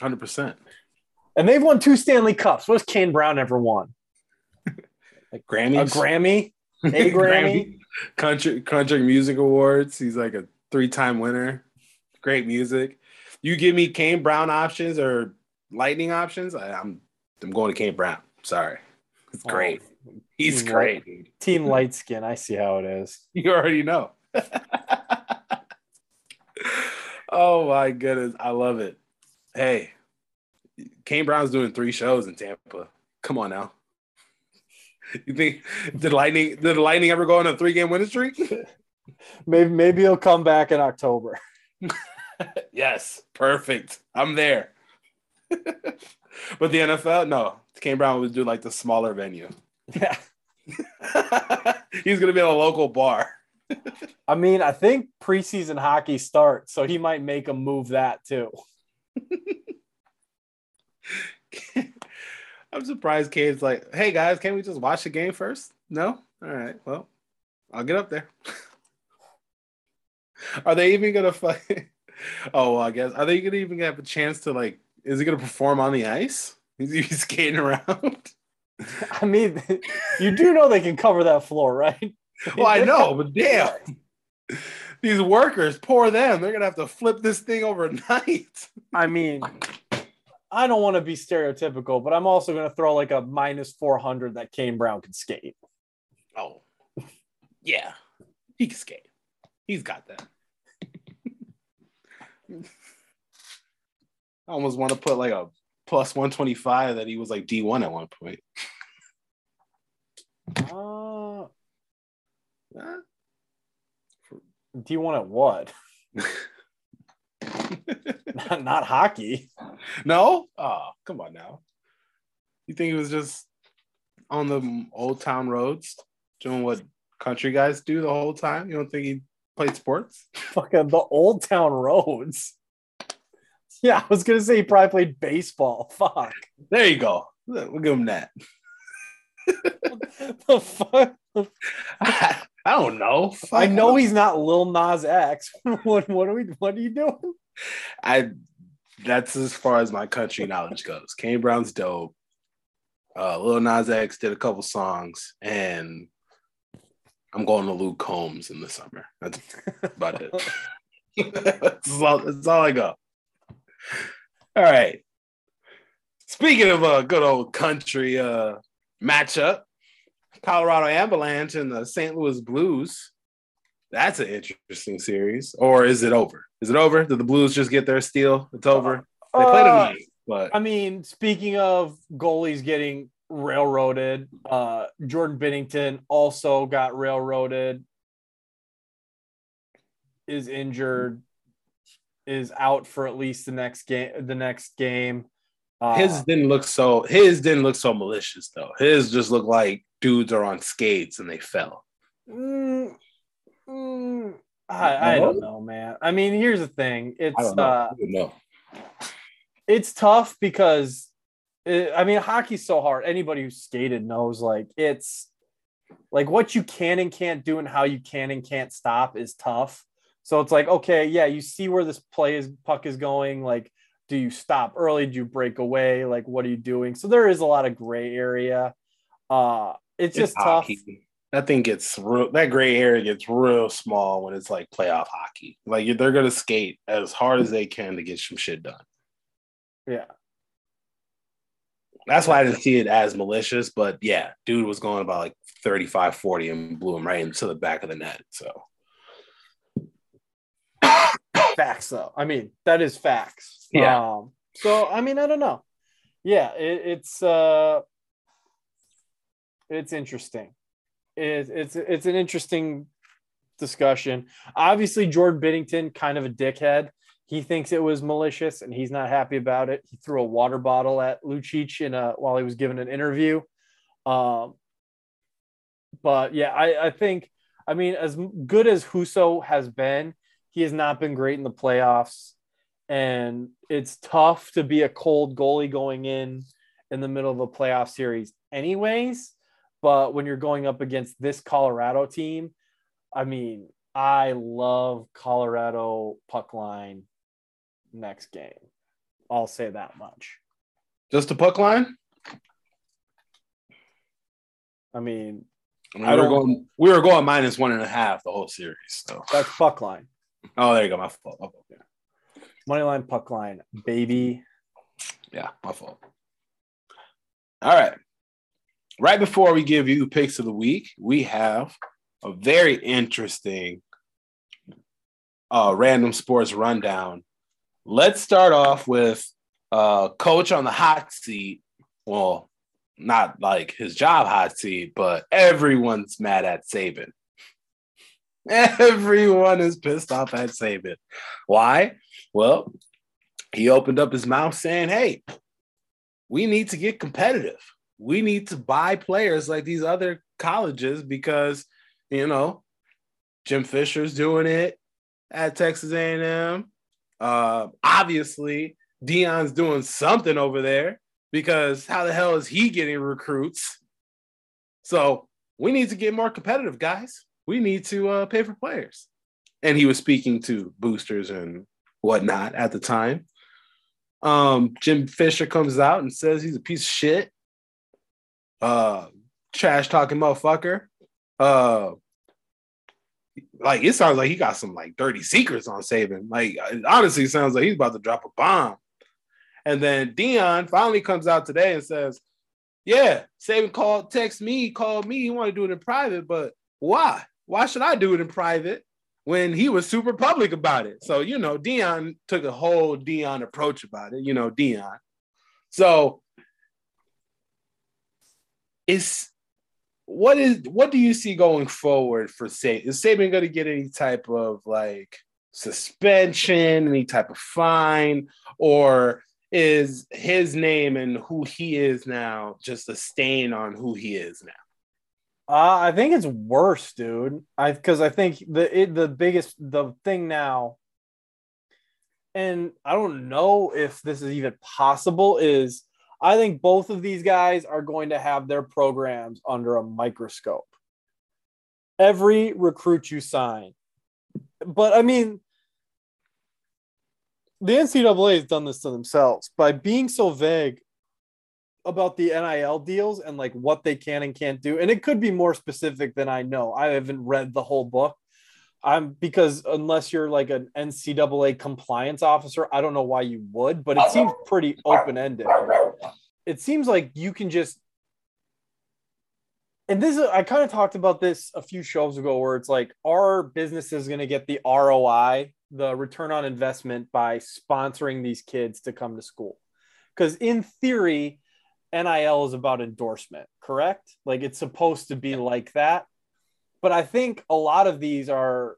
D: 100%.
C: And they've won two Stanley Cups. What's Kane Brown ever won?
D: Grammys.
C: A Grammy? A Grammy?
D: Country Country Music Awards. He's like a three-time winner. Great music. You give me Kane Brown options or Lightning options, I, I'm I'm going to Kane Brown. Sorry, it's oh, great.
C: Oh,
D: He's
C: Team
D: great. dude.
C: Team light skin. I see how it is.
D: You already know. oh my goodness, I love it. Hey, Kane Brown's doing three shows in Tampa. Come on now. You think did Lightning did Lightning ever go on a three game winning streak?
C: Maybe maybe he'll come back in October.
D: yes, perfect. I'm there. but the NFL, no. Kane Brown would do like the smaller venue.
C: Yeah.
D: He's gonna be at a local bar.
C: I mean, I think preseason hockey starts, so he might make a move that too.
D: I'm surprised Kane's like, hey guys, can we just watch the game first? No? All right, well, I'll get up there. are they even gonna fight? Oh, well, I guess are they gonna even have a chance to like? Is he gonna perform on the ice? Is he skating around?
C: I mean, you do know they can cover that floor, right?
D: well, I know, but damn, these workers, poor them. They're gonna have to flip this thing overnight.
C: I mean, I don't want to be stereotypical, but I'm also going to throw like a minus 400 that Kane Brown can skate.
D: Oh, yeah, he can skate. He's got that. I almost want to put like a plus 125 that he was like D1 at one point.
C: Uh, you want it what? not, not hockey.
D: no? Oh, come on now. You think he was just on the old town roads doing what country guys do the whole time? You don't think he played sports?
C: Fucking the old town roads. Yeah, I was going to say he probably played baseball. Fuck.
D: There you go. We'll give him that.
C: the fuck?
D: I, don't know.
C: I know he's not Lil Nas X. what, what are we? What are you doing?
D: I that's as far as my country knowledge goes. Kane Brown's dope. Uh, Lil Nas X did a couple songs, and I'm going to Luke Combs in the summer. That's about it. that's, all, that's all I got. All right. Speaking of a good old country uh, matchup, Colorado Avalanche and the St. Louis Blues That's an interesting series. Or is it over? Is it over? Did the Blues just get their steal? It's over. They played
C: Uh,
D: tonight, but
C: I mean, speaking of goalies getting railroaded, uh, Jordan Binnington also got railroaded, is injured, is out for at least the next game. The next game. Uh,
D: his didn't look so his didn't look so malicious though. His just looked like dudes are on skates and they fell.
C: mm, mm, I, I don't know, man. I mean, here's the thing. It's
D: I don't know.
C: uh,
D: I don't know.
C: it's tough because it, I mean hockey's so hard. Anybody who skated knows like it's like what you can and can't do and how you can and can't stop is tough. So it's like okay, yeah, you see where this play is puck is going. Like, do you stop early? Do you break away? Like, what are you doing? So there is a lot of gray area. Uh, it's just
D: It's
C: tough.
D: That thing gets real. That gray area gets real small when it's like playoff hockey. Like they're gonna skate as hard as they can to get some shit done.
C: Yeah.
D: That's why I didn't see it as malicious. But yeah, dude was going about like 35, 40 and blew him right into the back of the net. So
C: facts though. I mean that is facts.
D: Yeah.
C: um so i mean i don't know. Yeah it, it's uh it's interesting. It, it's it's an interesting discussion. Obviously jordan binnington kind of a dickhead. He thinks it was malicious and he's not happy about it. He threw a water bottle at lucic in a while he was giving an interview. Um but yeah i i think i mean as good as husso has been he has not been great in the playoffs. And it's tough to be a cold goalie going in in the middle of a playoff series anyways. But when you're going up against this colorado team i mean i love colorado puck line next game. I'll say that much.
D: Just a puck line.
C: i mean
D: I mean, we were going we were going minus one and a half the whole series. So.
C: That's puck line
D: oh there you go, my fault. My fault.
C: money line puck line baby
D: Yeah, my fault. All right. Right before we give you picks of the week, we have a very interesting uh, random sports rundown. Let's start off with uh, coach on the hot seat. Well, not like his job hot seat, but everyone's mad at Saban. Everyone is pissed off at Saban. Why? Well, he opened up his mouth saying, Hey, we need to get competitive. We need to buy players like these other colleges because, you know, Jim Fisher's doing it at Texas A&M. Uh, obviously, Deion's doing something over there because how the hell is he getting recruits? So we need to get more competitive, guys. We need to uh, pay for players. And he was speaking to boosters and whatnot at the time. Um, Jim Fisher comes out and says he's a piece of shit. Uh, trash talking motherfucker. Uh, like it sounds like he got some like dirty secrets on Saban. Like it honestly sounds like he's about to drop a bomb. And then Deion finally comes out today and says, "Yeah, Saban called, text me, called me. He wanted to do it in private, but why? Why should I do it in private?" when he was super public about it. So, you know, Deion took a whole Deion approach about it, you know, Deion. So is what is what do you see going forward for Saban? Is Saban going to get any type of like suspension, any type of fine, or is his name and who he is now just a stain on who he is now?
C: Uh, I think it's worse, dude. I because I think the it, the biggest the thing now, and I don't know if this is even possible. Is I think both of these guys are going to have their programs under a microscope. Every recruit you sign, but I mean, the NCAA has done this to themselves by being so vague about the NIL deals and like what they can and can't do. And it could be more specific than I know. I haven't read the whole book. I'm because unless you're like an NCAA compliance officer, I don't know why you would, but it seems pretty open ended. It seems like you can just and this is I kind of talked about this a few shows ago where it's like our business is going to get the ROI, the return on investment by sponsoring these kids to come to school. Cuz in theory NIL is about endorsement, correct? Like it's supposed to be like that. But I think a lot of these are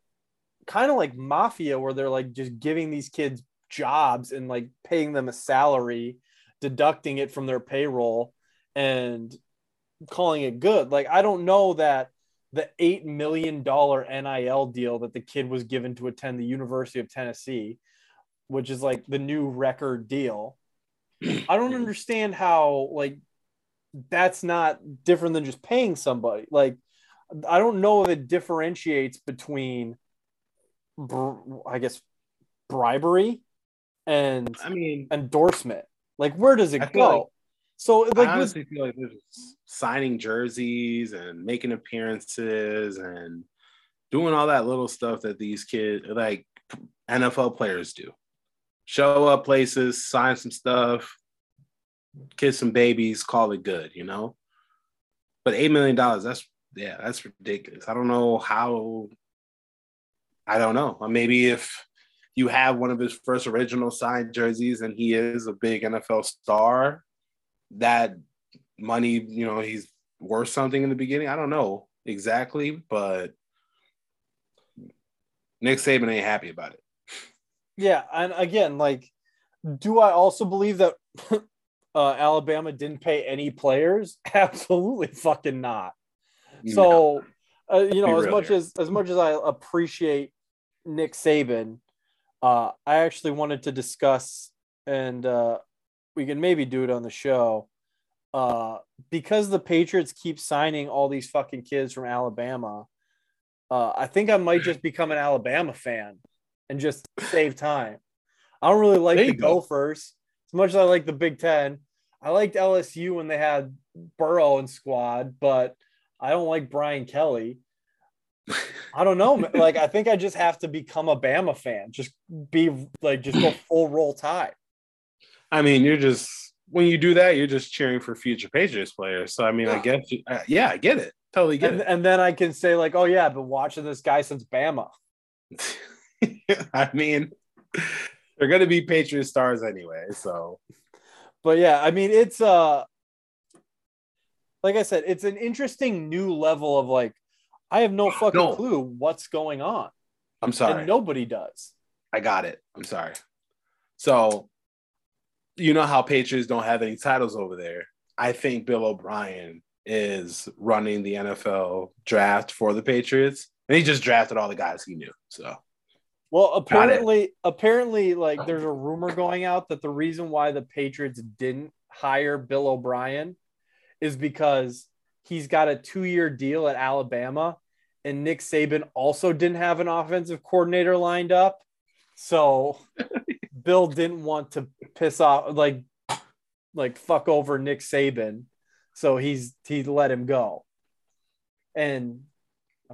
C: kind of like mafia where they're like just giving these kids jobs and like paying them a salary, deducting it from their payroll and calling it good. Like I don't know that the eight million dollar NIL deal that the kid was given to attend the University of Tennessee, which is like the new record deal. I don't understand how like that's not different than just paying somebody. Like I don't know if it differentiates between I guess bribery and
D: I mean,
C: endorsement. Like where does it
D: I
C: go?
D: like-
C: so like
D: I
C: with-
D: honestly feel like they're signing jerseys and making appearances and doing all that little stuff that these kids, like NFL players, do. Show up places, sign some stuff, kiss some babies, call it good, you know. But eight million dollars—that's yeah, that's ridiculous. I don't know how. I don't know. Uh, maybe if you have one of his first original signed jerseys and he is a big NFL star, that money, you know, he's worth something in the beginning. I don't know exactly, but Nick Saban ain't happy about it.
C: Yeah, and again, like, do I also believe that uh, Alabama didn't pay any players? Absolutely, fucking not. So, uh, you know, as much
D: here.
C: as as much as I appreciate Nick Saban, uh, I actually wanted to discuss, and uh, we can maybe do it on the show, uh, because the Patriots keep signing all these fucking kids from Alabama. Uh, I think I might just become an Alabama fan and just save time. I don't really like the
D: go.
C: Gophers as much as I like the Big Ten. I liked LSU when they had Burrow and squad, but I don't like Brian Kelly. I don't know. Like, I think I just have to become a Bama fan. Just be like, just go full roll tide.
D: I mean, you're just when you do that, you're just cheering for future Patriots players. So I mean, I
C: Yeah.
D: guess you- uh, yeah, I get it. Totally get
C: And, and then I can say, like, oh, yeah, I've been watching this guy since Bama.
D: I mean, they're gonna be Patriot stars anyway. So
C: But yeah, I mean, it's uh like I said, it's an interesting new level of like, I have no fucking
D: No.
C: clue what's going on.
D: I'm sorry.
C: And nobody does.
D: I got it. I'm sorry. So, you know how Patriots don't have any titles over there. I think Bill O'Brien is running the NFL draft for the Patriots, and he just drafted all the guys he knew. So,
C: Well, apparently, apparently, like there's a rumor going out that the reason why the Patriots didn't hire Bill O'Brien is because he's got a two-year deal at Alabama, and Nick Saban also didn't have an offensive coordinator lined up, so Bill didn't want to piss off like like fuck over Nick Saban, so he's he let him go, and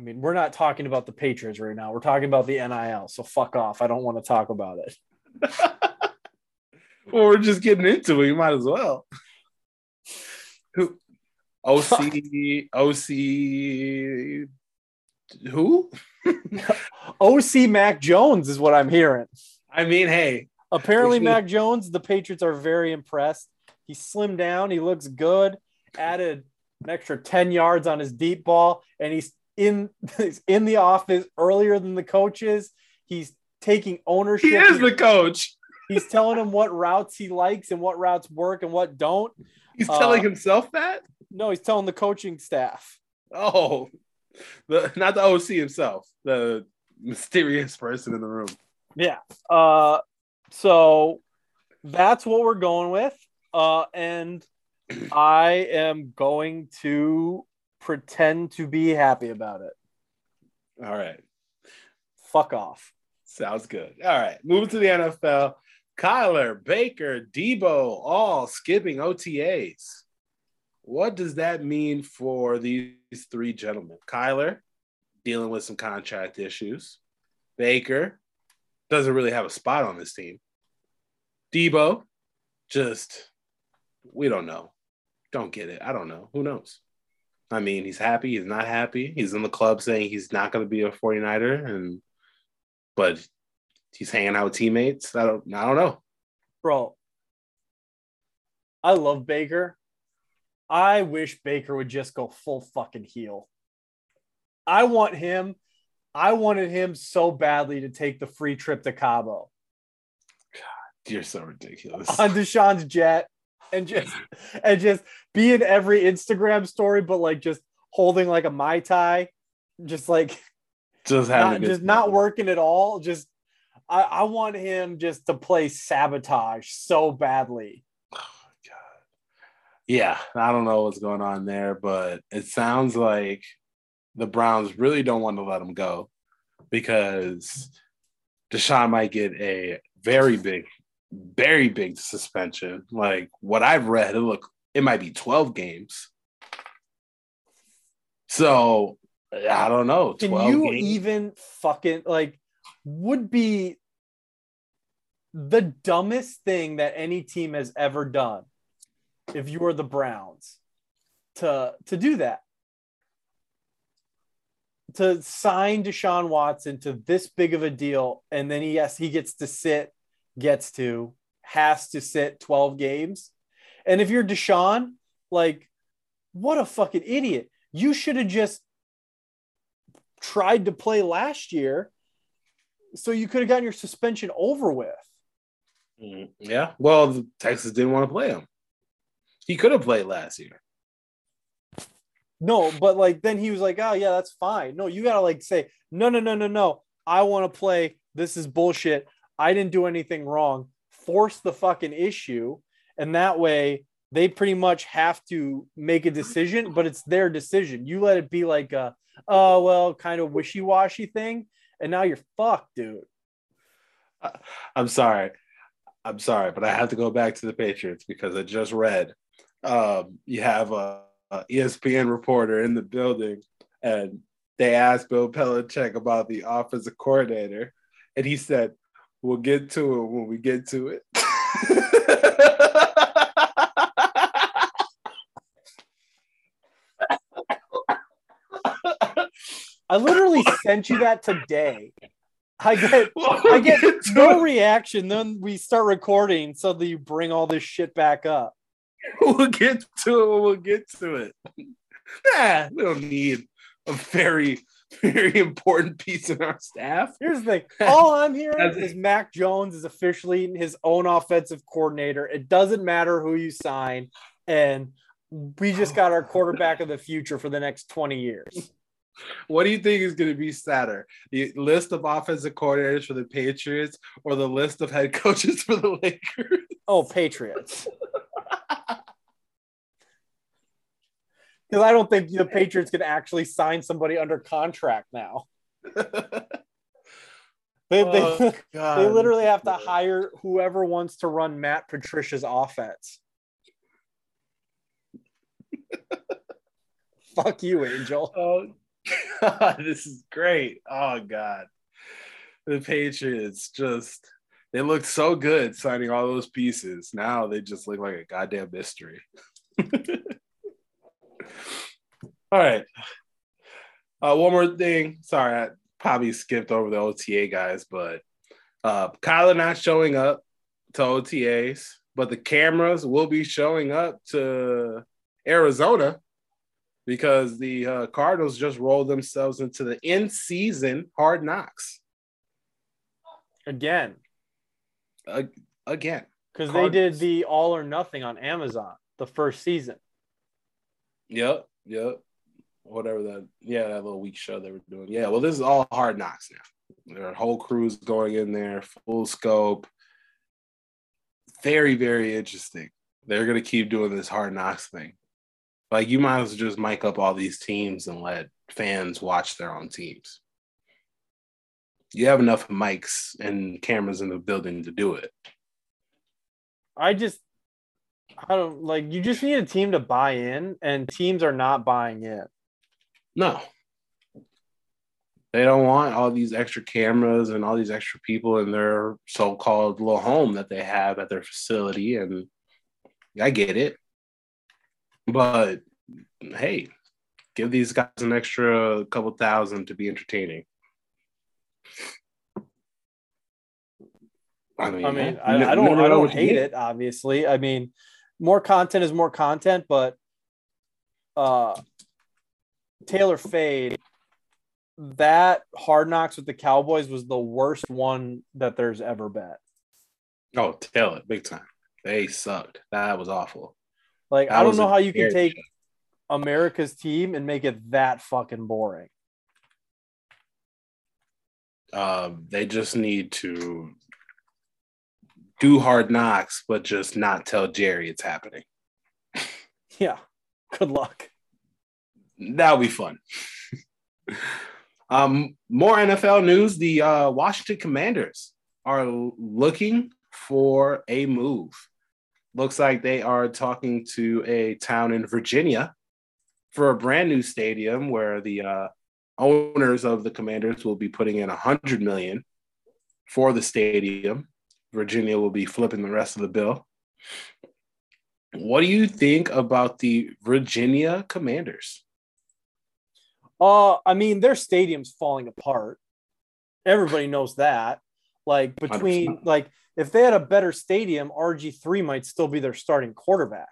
C: I mean, we're not talking about the Patriots right now. We're talking about the NIL. So fuck off. I don't want to talk about it.
D: well, we're just getting into it. You might as well. Who? OC, OC, who?
C: OC Mac Jones is what I'm hearing.
D: I mean, hey,
C: Apparently, Mac Jones, the Patriots are very impressed. He slimmed down. He looks good. Added an extra 10 yards on his deep ball, and he's in in the office earlier than the coaches. He's taking ownership.
D: he is the coach.
C: he's telling him what routes he likes and what routes work and what don't.
D: He's
C: Uh,
D: telling himself that.
C: No, he's telling the coaching staff.
D: Oh, the not the OC himself, the mysterious person in the room.
C: Yeah. Uh, so that's what we're going with. Uh, and I am going to pretend to be happy about it.
D: All right,
C: Fuck off.
D: sounds good. All right, moving to the NFL. Kyler, Baker, Deebo, all skipping OTAs. What does that mean for these three gentlemen? Kyler dealing with some contract issues. Baker doesn't really have a spot on this team. Deebo, just we don't know. Don't get it. I don't know. Who knows? I mean, he's happy, he's not happy. He's in the club saying he's not going to be a 49er and but he's hanging out with teammates. I don't I don't know.
C: Bro, I love Baker. I wish Baker would just go full fucking heel. I want him. I wanted him so badly to take the free trip to Cabo God,
D: You're so ridiculous.
C: on Deshaun's jet and just and just be in every Instagram story, but like just holding like a mai tai, just like
D: just having
C: not, just not working at all. Just I, I want him just to play sabotage so badly.
D: Oh, yeah, I don't know what's going on there, but it sounds like the Browns really don't want to let him go because Deshaun might get a very big, very big suspension. Like what I've read, it look it might be 12 games. So I don't know.
C: Can you
D: games?
C: even fucking like would be the dumbest thing that any team has ever done if you were the Browns to to do that. To sign Deshaun Watson to this big of a deal, and then he yes, he gets to sit, gets to, has to sit 12 games. And if you're Deshaun, like, what a fucking idiot. You should have just tried to play last year so you could have gotten your suspension over with.
D: Mm, Yeah. Well, Texas didn't want to play him. He could have played last year.
C: No, but like then he was like, "Oh yeah, that's fine." No, you got to like say, "No, no, no, no, no. I want to play. This is bullshit. I didn't do anything wrong." Force the fucking issue, and that way they pretty much have to make a decision, but it's their decision. You let it be like a, oh well, kind of wishy-washy thing, and now you're fucked, dude.
D: I'm sorry. I'm sorry, but I have to go back to the Patriots because I just read um, you have a, a ESPN reporter in the building, and they asked Bill Belichick about the offensive coordinator, and he said, "We'll get to it when we get to it."
C: I literally sent you that today. I get I get no reaction. Then we start recording, Suddenly you bring all this shit back up.
D: We'll get to it when we'll get to it. Nah, we don't need a very, very important piece in our staff.
C: Here's the thing: all I'm hearing is Mac Jones is officially his own offensive coordinator. It doesn't matter who you sign, and we just got our quarterback of the future for the next 20 years.
D: What do you think is going to be sadder? The list of offensive coordinators for the Patriots or the list of head coaches for the Lakers?
C: Oh, Patriots. Because I don't think the Patriots can actually sign somebody under contract now. They, they,
D: Oh, God.
C: they literally have to hire whoever wants to run Matt Patricia's offense. Fuck you, Angel.
D: Oh, God, this is great. Oh, God. The Patriots just, they looked so good signing all those pieces. Now they just look like a goddamn mystery. All right. Uh, one more thing. Sorry, I probably skipped over the OTA guys, but uh, Kyler not showing up to OTAs, but the cameras will be showing up to Arizona because the uh, Cardinals just rolled themselves into the in-season hard knocks
C: Again,
D: uh, again.
C: because they did the all or nothing on Amazon the first season.
D: Yep, yep. Whatever that, yeah, that little week show they were doing. Yeah, well, this is all hard knocks now. Their whole crew's going in there, full scope. Very, very interesting. They're gonna keep doing this hard knocks thing. Like you might as well just mic up all these teams and let fans watch their own teams. You have enough mics and cameras in the building to do it.
C: I just, I don't like. You just need a team to buy in, and teams are not buying in.
D: No. They don't want all these extra cameras and all these extra people in their so-called little home that they have at their facility. And I get it. But hey, Give these guys an extra couple thousand to be entertaining.
C: I mean, I, mean, I, I don't, I don't hate it. Obviously, I mean, more content is more content, but uh, Taylor Fade, that Hard Knocks with the Cowboys was the worst one that there's ever been.
D: Oh, Taylor, big time. They sucked. That was awful.
C: Like,
D: That
C: I don't know how you can take
D: show.
C: America's team and make it that fucking boring.
D: Um, they just need to do hard knocks, but just not tell Jerry it's happening.
C: Yeah. Good luck.
D: That'll be fun. um, more NFL news. The uh, Washington Commanders are looking for a move. Looks like they are talking to a town in Virginia for a brand new stadium where the uh, owners of the Commanders will be putting in a hundred million for the stadium. Virginia will be flipping the rest of the bill. What do you think about the Virginia Commanders?
C: Uh, I mean, their stadium's falling apart. Everybody knows that. Like between
D: 100%.
C: like if they had a better stadium, RG3 might still be their starting quarterback.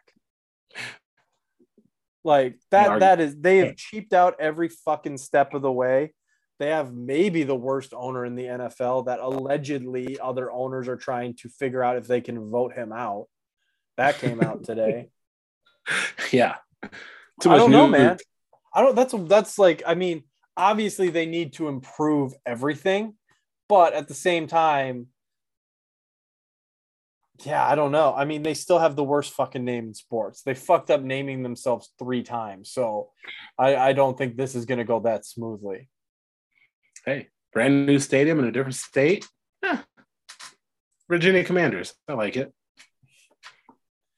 C: Like that that is they have cheaped out every fucking step of the way. They have maybe the worst owner in the NFL that allegedly other owners are trying to figure out if they can vote him out. That came out today.
D: yeah. Too
C: I don't know,
D: news.
C: man. I don't. That's that's like. I mean, obviously they need to improve everything, but at the same time, yeah, I don't know. I mean, they still have the worst fucking name in sports. They fucked up naming themselves three times, so I, I don't think this is going to go that smoothly.
D: Hey, brand new stadium in a different state. Yeah. Virginia Commanders. I like it.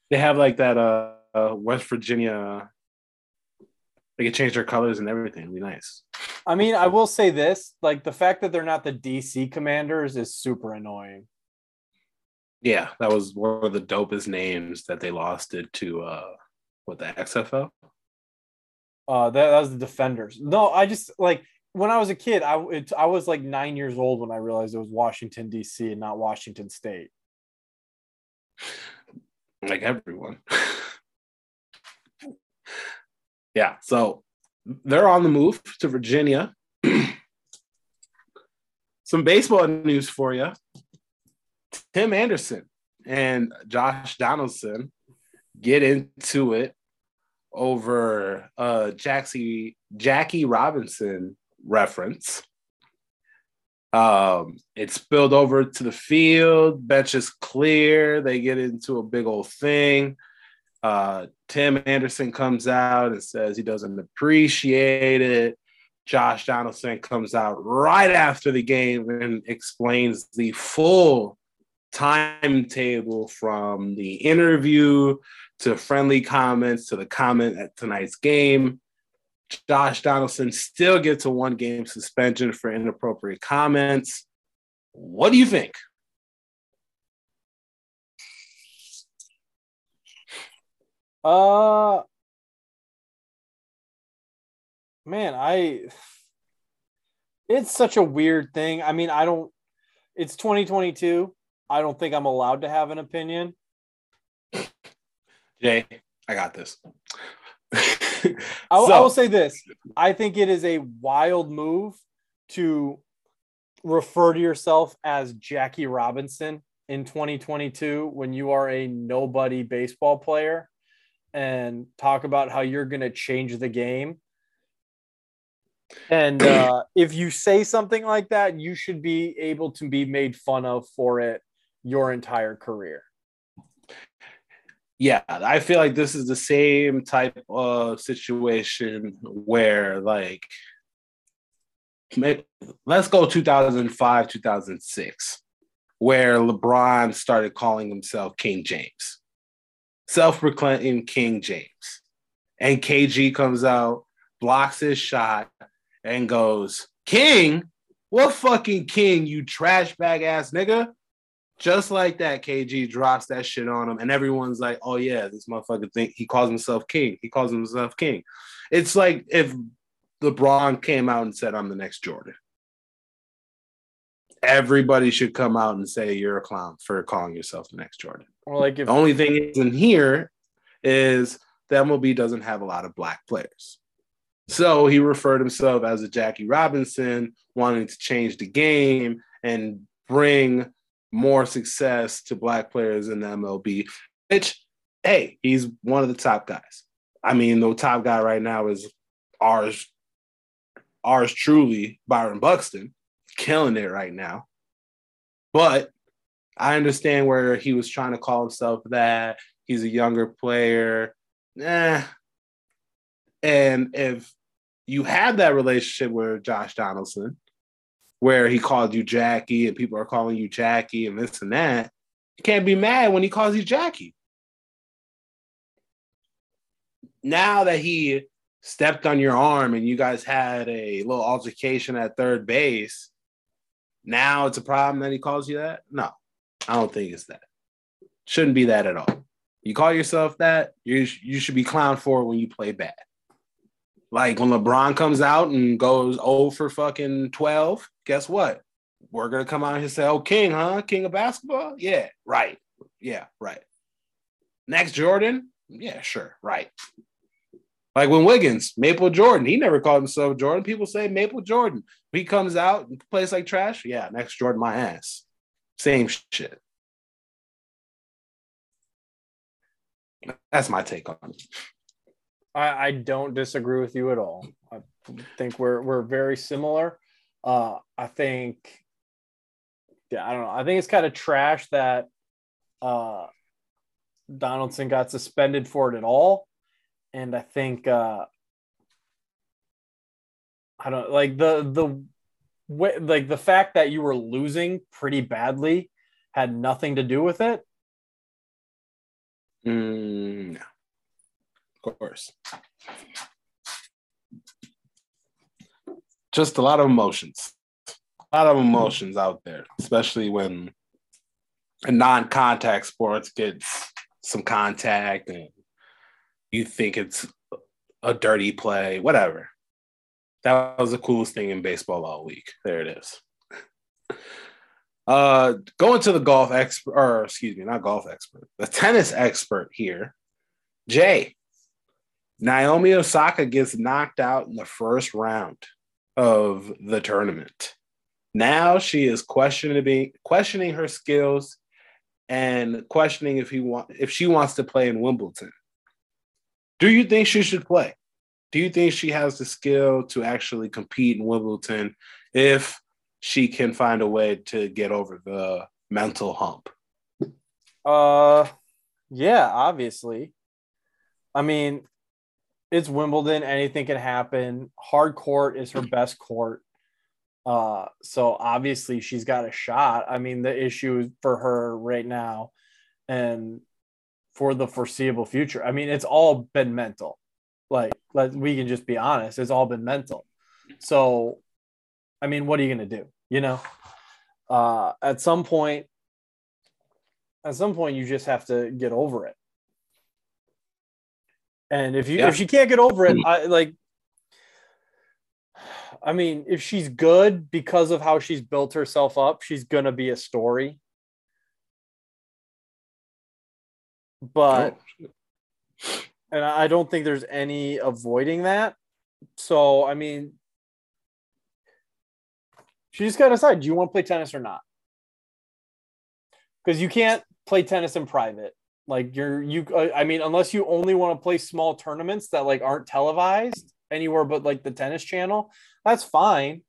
D: They have like that uh, uh West Virginia. They could change their colors and everything. It'd be nice.
C: I mean, I will say this: like the fact that they're not the DC Commanders is super annoying.
D: Yeah, that was one of the dopest names that they lost it to uh what the XFL.
C: Uh, that, that was the Defenders. No, I just like when I was a kid, I it, I was like nine years old when I realized it was Washington D.C. and not Washington State.
D: Like everyone. yeah, so they're on the move to Virginia. Some baseball news for you. Tim Anderson and Josh Donaldson get into it over uh Jackie Jackie Robinson reference. Um, it spilled over to the field, bench is clear, they get into a big old thing. Uh, Tim Anderson comes out and says he doesn't appreciate it. Josh Donaldson comes out right after the game and explains the full timetable from the interview to friendly comments to the comment at tonight's game. Josh Donaldson still gets a one game suspension for inappropriate comments. What do you think?
C: Uh, man, I. It's such a weird thing. I mean, I don't. It's 2022. I don't think I'm allowed to have an opinion.
D: Jay, I got this.
C: I, I will say this: I think it is a wild move to refer to yourself as Jackie Robinson in 2022 when you are a nobody baseball player and talk about how you're going to change the game. And uh, if you say something like that, you should be able to be made fun of for it your entire career.
D: Yeah, I feel like this is the same type of situation where, like, let's go 2005, 2006, where LeBron started calling himself King James, self proclaimed King James. And KG comes out, blocks his shot, and goes, King? What fucking king, you trash bag ass nigga? Just like that, KG drops that shit on him, and everyone's like, "Oh yeah, this motherfucker think he calls himself king. He calls himself king." It's like if LeBron came out and said, I'm the next Jordan. Everybody should come out and say you're a clown for calling yourself the next Jordan.
C: Or like if
D: The only thing is in here is the MLB doesn't have a lot of black players. So he referred himself as a Jackie Robinson, wanting to change the game and bring more success to black players in the MLB, which, hey, he's one of the top guys. I mean, the top guy right now is ours, ours truly, Byron Buxton, killing it right now. But I understand where he was trying to call himself that. He's a younger player. Eh. And if you have that relationship with Josh Donaldson, where he called you Jackie and people are calling you Jackie and this and that, you can't be mad when he calls you Jackie. Now that he stepped on your arm and you guys had a little altercation at third base, now it's a problem that he calls you that? No, I don't think it's that. Shouldn't be that at all. You call yourself that, you, you should be clowned for it when you play bad. Like when LeBron comes out and goes 0 for fucking 12, guess what? We're gonna come out here and say, Oh, King, huh? King of basketball? Yeah, right. Yeah, right. Next Jordan? Yeah, sure, right. Like when Wiggins, Maple Jordan, he never called himself Jordan. People say Maple Jordan. He comes out and plays like trash. Yeah, next Jordan, my ass. Same shit. That's my take on it.
C: I, I don't disagree with you at all. I think we're we're very similar. Uh, I think, yeah, I don't know. I think it's kind of trash that uh, Donaldson got suspended for it at all, and I think uh, I don't like the the way like the fact that you were losing pretty badly had nothing to do with it.
D: Mm, no. Of course. Just a lot of emotions. A lot of emotions out there, especially when a non-contact sports gets some contact and you think it's a dirty play, whatever. That was the coolest thing in baseball all week. There it is. Uh, going to the golf expert, or excuse me, not golf expert, the tennis expert here, Jay. Naomi Osaka gets knocked out in the first round of the tournament. Now she is questioning questioning her skills and questioning if he want if she wants to play in Wimbledon. Do you think she should play? Do you think she has the skill to actually compete in Wimbledon if she can find a way to get over the mental hump?
C: Uh, yeah, obviously. I mean, it's Wimbledon. Anything can happen. Hard court is her best court. Uh, so obviously she's got a shot. I mean, the issue for her right now, and for the foreseeable future. I mean, it's all been mental. Like, let we can just be honest. It's all been mental. So, I mean, what are you gonna do? You know, uh, at some point, at some point, you just have to get over it. And if you
D: Yeah.
C: if she can't get over it, hmm. I like I mean, if she's good because of how she's built herself up, she's gonna be a story. But and I don't think there's any avoiding that. So I mean, she just gotta decide: do you want to play tennis or not? Because you can't play tennis in private. Like you're you. I mean, unless you only want to play small tournaments that like aren't televised anywhere but like the tennis channel, that's fine.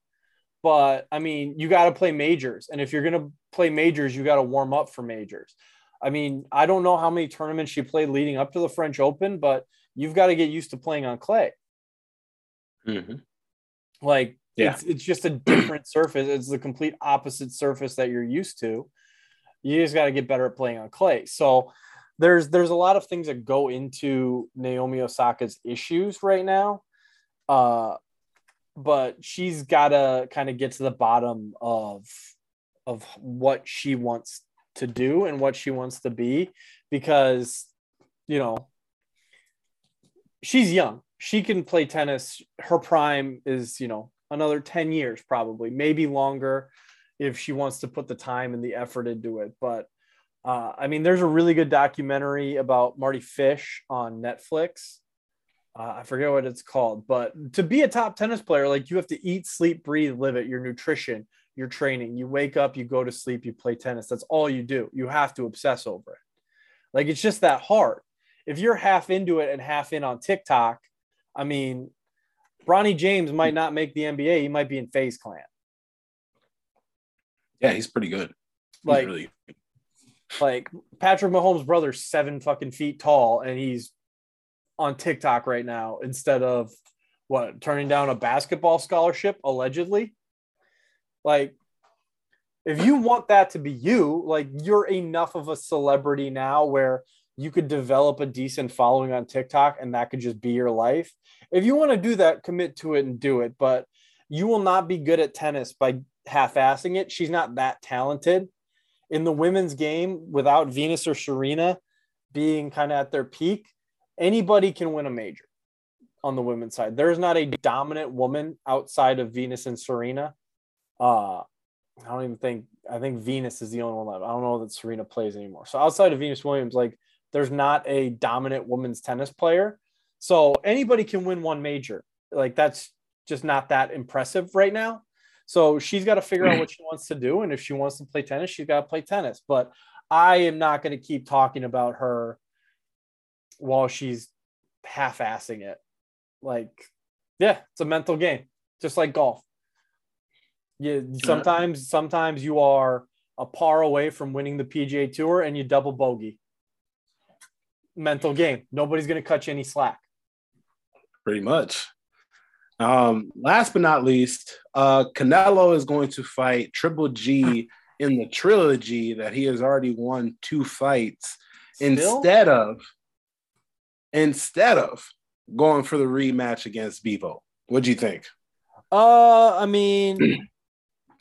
C: But I mean, you got to play majors, and if you're gonna play majors, you got to warm up for majors. I mean, I don't know how many tournaments she played leading up to the French Open, but you've got to get used to playing on clay.
D: Mhm.
C: Like
D: Yeah.
C: it's it's just a different surface. It's the complete opposite surface that you're used to. You just got to get better at playing on clay. So there's there's a lot of things that go into Naomi Osaka's issues right now. Uh but she's got to kind of get to the bottom of of what she wants to do and what she wants to be because you know she's young she can play tennis. Her prime is, you know, another 10 years probably, maybe longer if she wants to put the time and the effort into it. But uh, I mean, there's a really good documentary about Mardy Fish on Netflix. Uh, I forget what it's called, but to be a top tennis player, like you have to eat, sleep, breathe, live it. Your nutrition, your training. You wake up, you go to sleep, you play tennis. That's all you do. You have to obsess over it. Like it's just that hard. If you're half into it and half in on TikTok, I mean, Bronny James might not make the NBA. He might be in FaZe Clan.
D: Yeah, he's pretty good. He's
C: Like,
D: really
C: like Patrick Mahomes' brother's seven fucking feet tall, and he's on TikTok right now instead of what turning down a basketball scholarship allegedly. Like, if you want that to be you, like you're enough of a celebrity now where you could develop a decent following on TikTok and that could just be your life. If you want to do that, commit to it and do it. But you will not be good at tennis by half-assing it. She's not that talented. In the women's game, without Venus or Serena being kind of at their peak, anybody can win a major on the women's side. There's not a dominant woman outside of Venus and Serena. Uh, I don't even think I think Venus is the only one left. I don't know that Serena plays anymore. So outside of Venus Williams, like there's not a dominant women's tennis player. So anybody can win one major. Like that's just not that impressive right now. So she's got to figure out what she wants to do. And if she wants to play tennis, she's got to play tennis. But I am not going to keep talking about her while she's half assing it. Like, yeah, it's a mental game, just like golf. Yeah, sometimes, sometimes you are a par away from winning the PGA Tour and you double bogey. Mental game. Nobody's going to cut you any slack.
D: pretty much. Um, last but not least, uh, Canelo is going to fight Triple G in the trilogy that he has already won two fights
C: Still?
D: instead of instead of going for the rematch against Bevo. What do you think?
C: Uh, I mean,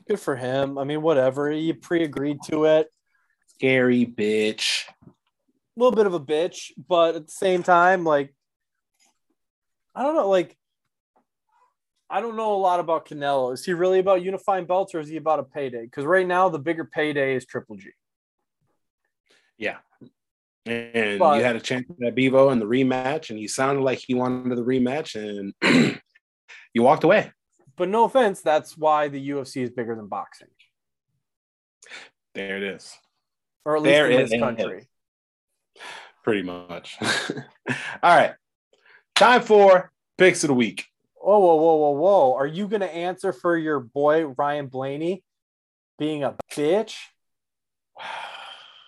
C: good for him. I mean, whatever. He pre-agreed to it.
D: Scary bitch.
C: A little bit of a bitch, but at the same time, like, I don't know. Like, I don't know a lot about Canelo. Is he really about unifying belts, or is he about a payday? Because right now, the bigger payday is Triple G.
D: Yeah. And
C: But-
D: you had a chance at Bevo in the rematch, and he sounded like he wanted the rematch, and you walked away.
C: But no offense, that's why the UFC is bigger than boxing,
D: There it is.
C: or at least
D: There
C: in this
D: is.
C: country.
D: Pretty much. All right. Time for picks of the week.
C: Whoa, whoa, whoa, whoa, whoa! Are you gonna answer for your boy Ryan Blaney being a bitch?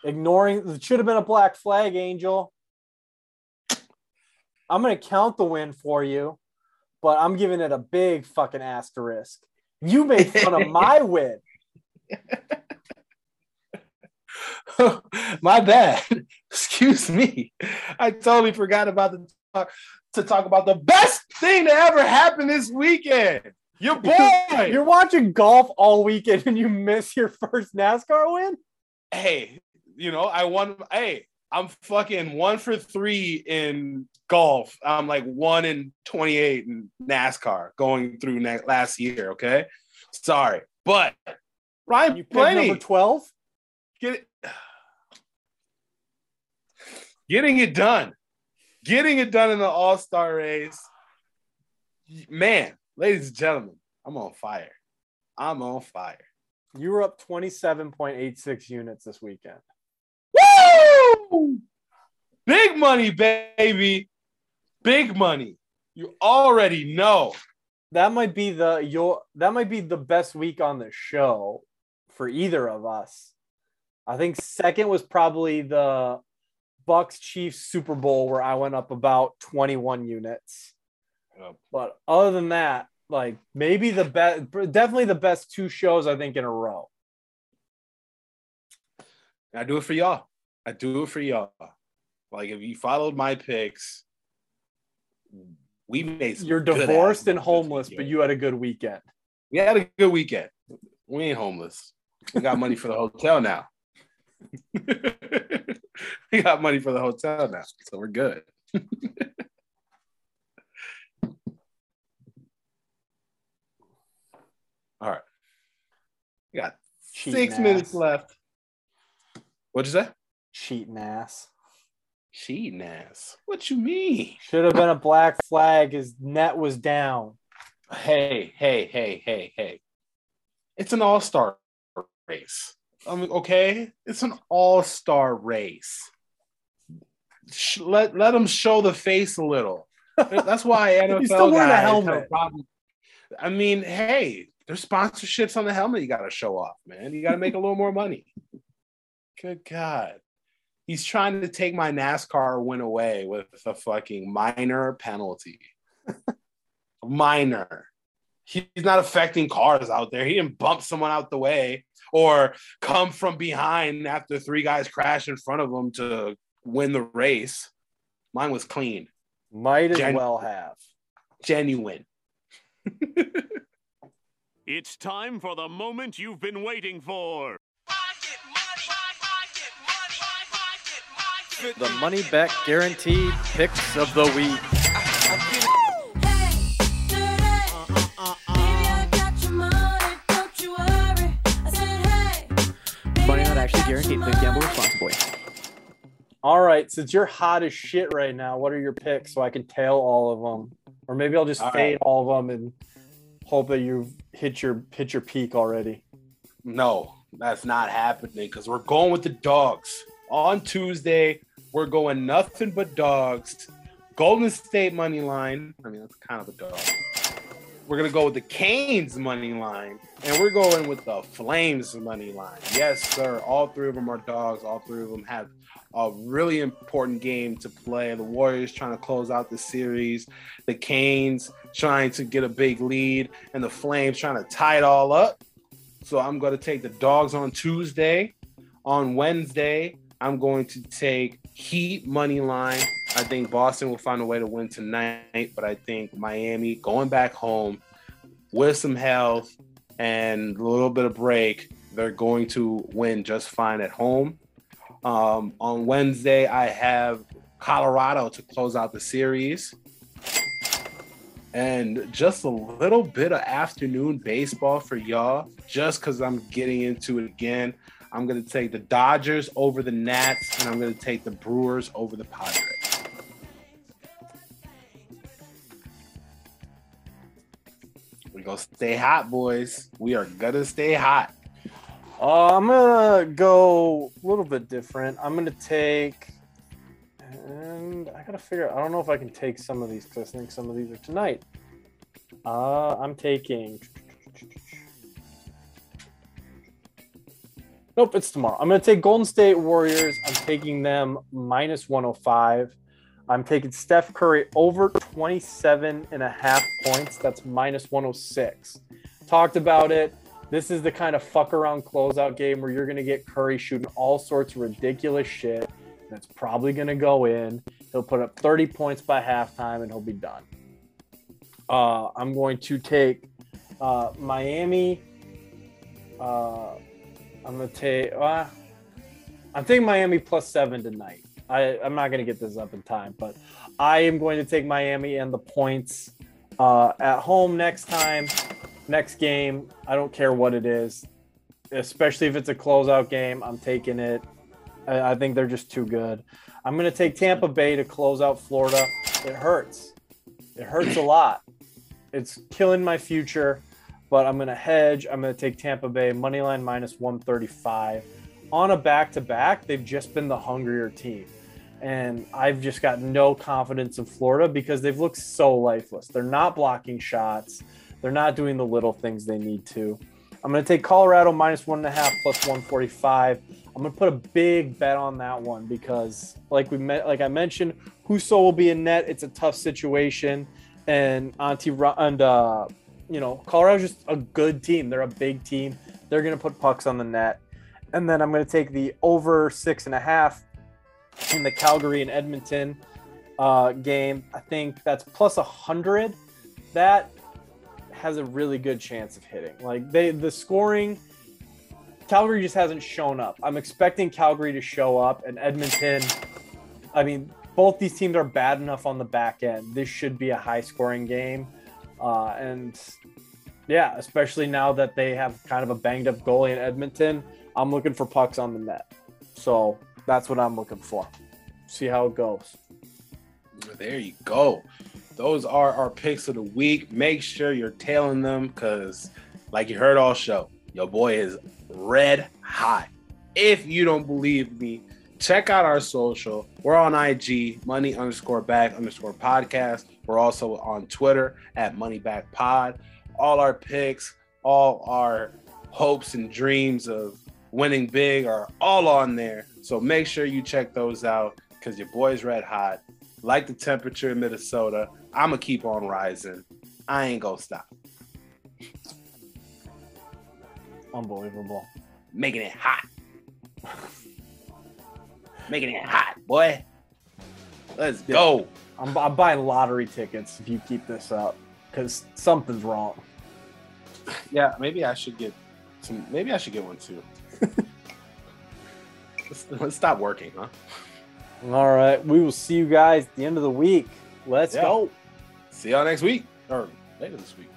C: Ignoring it should have been a black flag, Angel. I'm gonna count the win for you, but I'm giving it a big fucking asterisk. You made fun of my win.
D: My bad. Excuse me. I totally forgot about the talk to talk about the best thing that ever happened this weekend. Your boy.
C: You're watching golf all weekend and you miss your first NASCAR win?
D: hey, you know, I won. Hey, I'm fucking one for three in golf. I'm like one in 28 in NASCAR going through na- last year. Okay. Sorry. But Ryan
C: You picked
D: Blaney,
C: number 12?
D: get it, getting it done, getting it done in the All Star race. Man, ladies and gentlemen, I'm on fire. I'm on fire.
C: You were up 27.86 units this weekend.
D: Woo! Big money, baby. Big money. You already know.
C: that might be the your that might be the best week on the show for either of us. I think second was probably the Bucs Chiefs Super Bowl where I went up about 21 units.
D: Yep.
C: But other than that, like maybe the best definitely the best two shows I think in a row.
D: I do it for y'all. I do it for y'all. Like if you followed my picks, we made some
C: You're divorced and homeless, but you had a good weekend.
D: we had a good weekend. We ain't homeless. We got money for the hotel now. we got money for the hotel now, so we're good. All right. We got
C: Cheating
D: six
C: ass.
D: minutes left. What'd you say?
C: Cheating ass.
D: Cheating ass. What you mean?
C: Should have been a black flag. His net was down.
D: Hey, hey, hey, hey, hey. It's an all-star race. I mean, okay, it's an all-star race. Let let them show the face a little. That's why NFL
C: still wearing a helmet.
D: problem- I mean, hey, there's sponsorships on the helmet. You got to show off, man. You got to make a little more money. Good God, he's trying to take my NASCAR win away with a fucking minor penalty. minor. He's not affecting cars out there. He didn't bump someone out the way or come from behind after three guys crash in front of him to win the race. Mine was clean,
C: Might as
D: Gen-
C: well have.
D: genuine.
B: It's time for the moment you've been waiting for.
C: The money back guaranteed picks of the week.
A: Not guaranteed. Please gamble responsibly.
C: All right, since you're hot as shit right now, what are your picks so I can tail all of them, or maybe I'll just
D: All
C: fade
D: right.
C: all of them and hope that you've hit your hit your peak already.
D: No, that's not happening because we're going with the dogs. On Tuesday, we're going nothing but dogs. Golden State money line. I mean, that's kind of a dog. We're gonna go with the Canes money line, and we're going with the Flames money line. Yes, sir. All three of them are dogs. All three of them have a really important game to play. The Warriors trying to close out the series, the Canes trying to get a big lead, and the Flames trying to tie it all up. So I'm to take the dogs on Tuesday. On Wednesday, I'm going to take Heat money line. I think Boston will find a way to win tonight, but I think Miami going back home with some health and a little bit of break, they're going to win just fine at home. Um, on Wednesday, I have Colorado to close out the series. And just a little bit of afternoon baseball for y'all, just because I'm getting into it again. I'm going to take the Dodgers over the Nats, and I'm going to take the Brewers over the Padres. We gonna stay hot, boys. We are gonna stay hot.
C: Uh, I'm gonna go a little bit different. I'm gonna take, and I gotta figure. I don't know if I can take some of these because I think some of these are tonight. Uh, I'm taking. Nope, it's tomorrow. I'm gonna take Golden State Warriors. I'm taking them minus 105. I'm taking Steph Curry over 27 and a half points. That's minus 106. Talked about it. This is the kind of fuck around closeout game where you're going to get Curry shooting all sorts of ridiculous shit. That's probably going to go in. He'll put up 30 points by halftime and he'll be done. Uh, I'm going to take uh, Miami. Uh, I'm going to take. Uh, I'm taking Miami plus seven tonight. I, I'm not going to get this up in time, but I am going to take Miami and the points uh, at home next time next game. I don't care what it is, especially if it's a closeout game. I'm taking it. I, I think they're just too good. I'm going to take Tampa Bay to close out Florida. It hurts. It hurts a lot. It's killing my future, but I'm going to hedge. I'm going to take Tampa Bay money line minus 135 on a back to back. They've just been the hungrier team. And I've just got no confidence in Florida because they've looked so lifeless. They're not blocking shots. They're not doing the little things they need to. I'm going to take Colorado minus one and a half plus 145. I'm going to put a big bet on that one because, like we met, like I mentioned, Husso will be in net. It's a tough situation, and Antti and uh, you know Colorado's just a good team. They're a big team. They're going to put pucks on the net, and then I'm going to take the over six and a half in the Calgary and Edmonton uh, game. I think that's plus a hundred. That has a really good chance of hitting. Like they, the scoring, Calgary just hasn't shown up. I'm expecting Calgary to show up, and Edmonton. I mean, both these teams are bad enough on the back end. This should be a high-scoring game, uh, and Yeah, especially now that they have kind of a banged up goalie in Edmonton. I'm looking for pucks on the net. So that's what I'm looking for. See how it goes.
D: There you go. Those are our picks of the week. Make sure you're tailing them because, like you heard all show, your boy is red hot. If you don't believe me, check out our social. We're on IG, money underscore back underscore podcast. We're also on Twitter at money back pod. All our picks, all our hopes and dreams of winning big are all on there. So make sure you check those out because your boy's red hot. Like the temperature in Minnesota, I'm gonna keep on rising. I ain't gonna stop.
C: Unbelievable.
D: Making it hot. Making it hot, boy. Let's go.
C: I'm, I'm buying lottery tickets if you keep this up because something's wrong.
D: Yeah, maybe I should get some. Maybe I should get one too. Let's, stop working, huh?
C: All right. We will see you guys at the end of the week. Let's
D: Yeah.
C: go.
D: See y'all next week or later this week.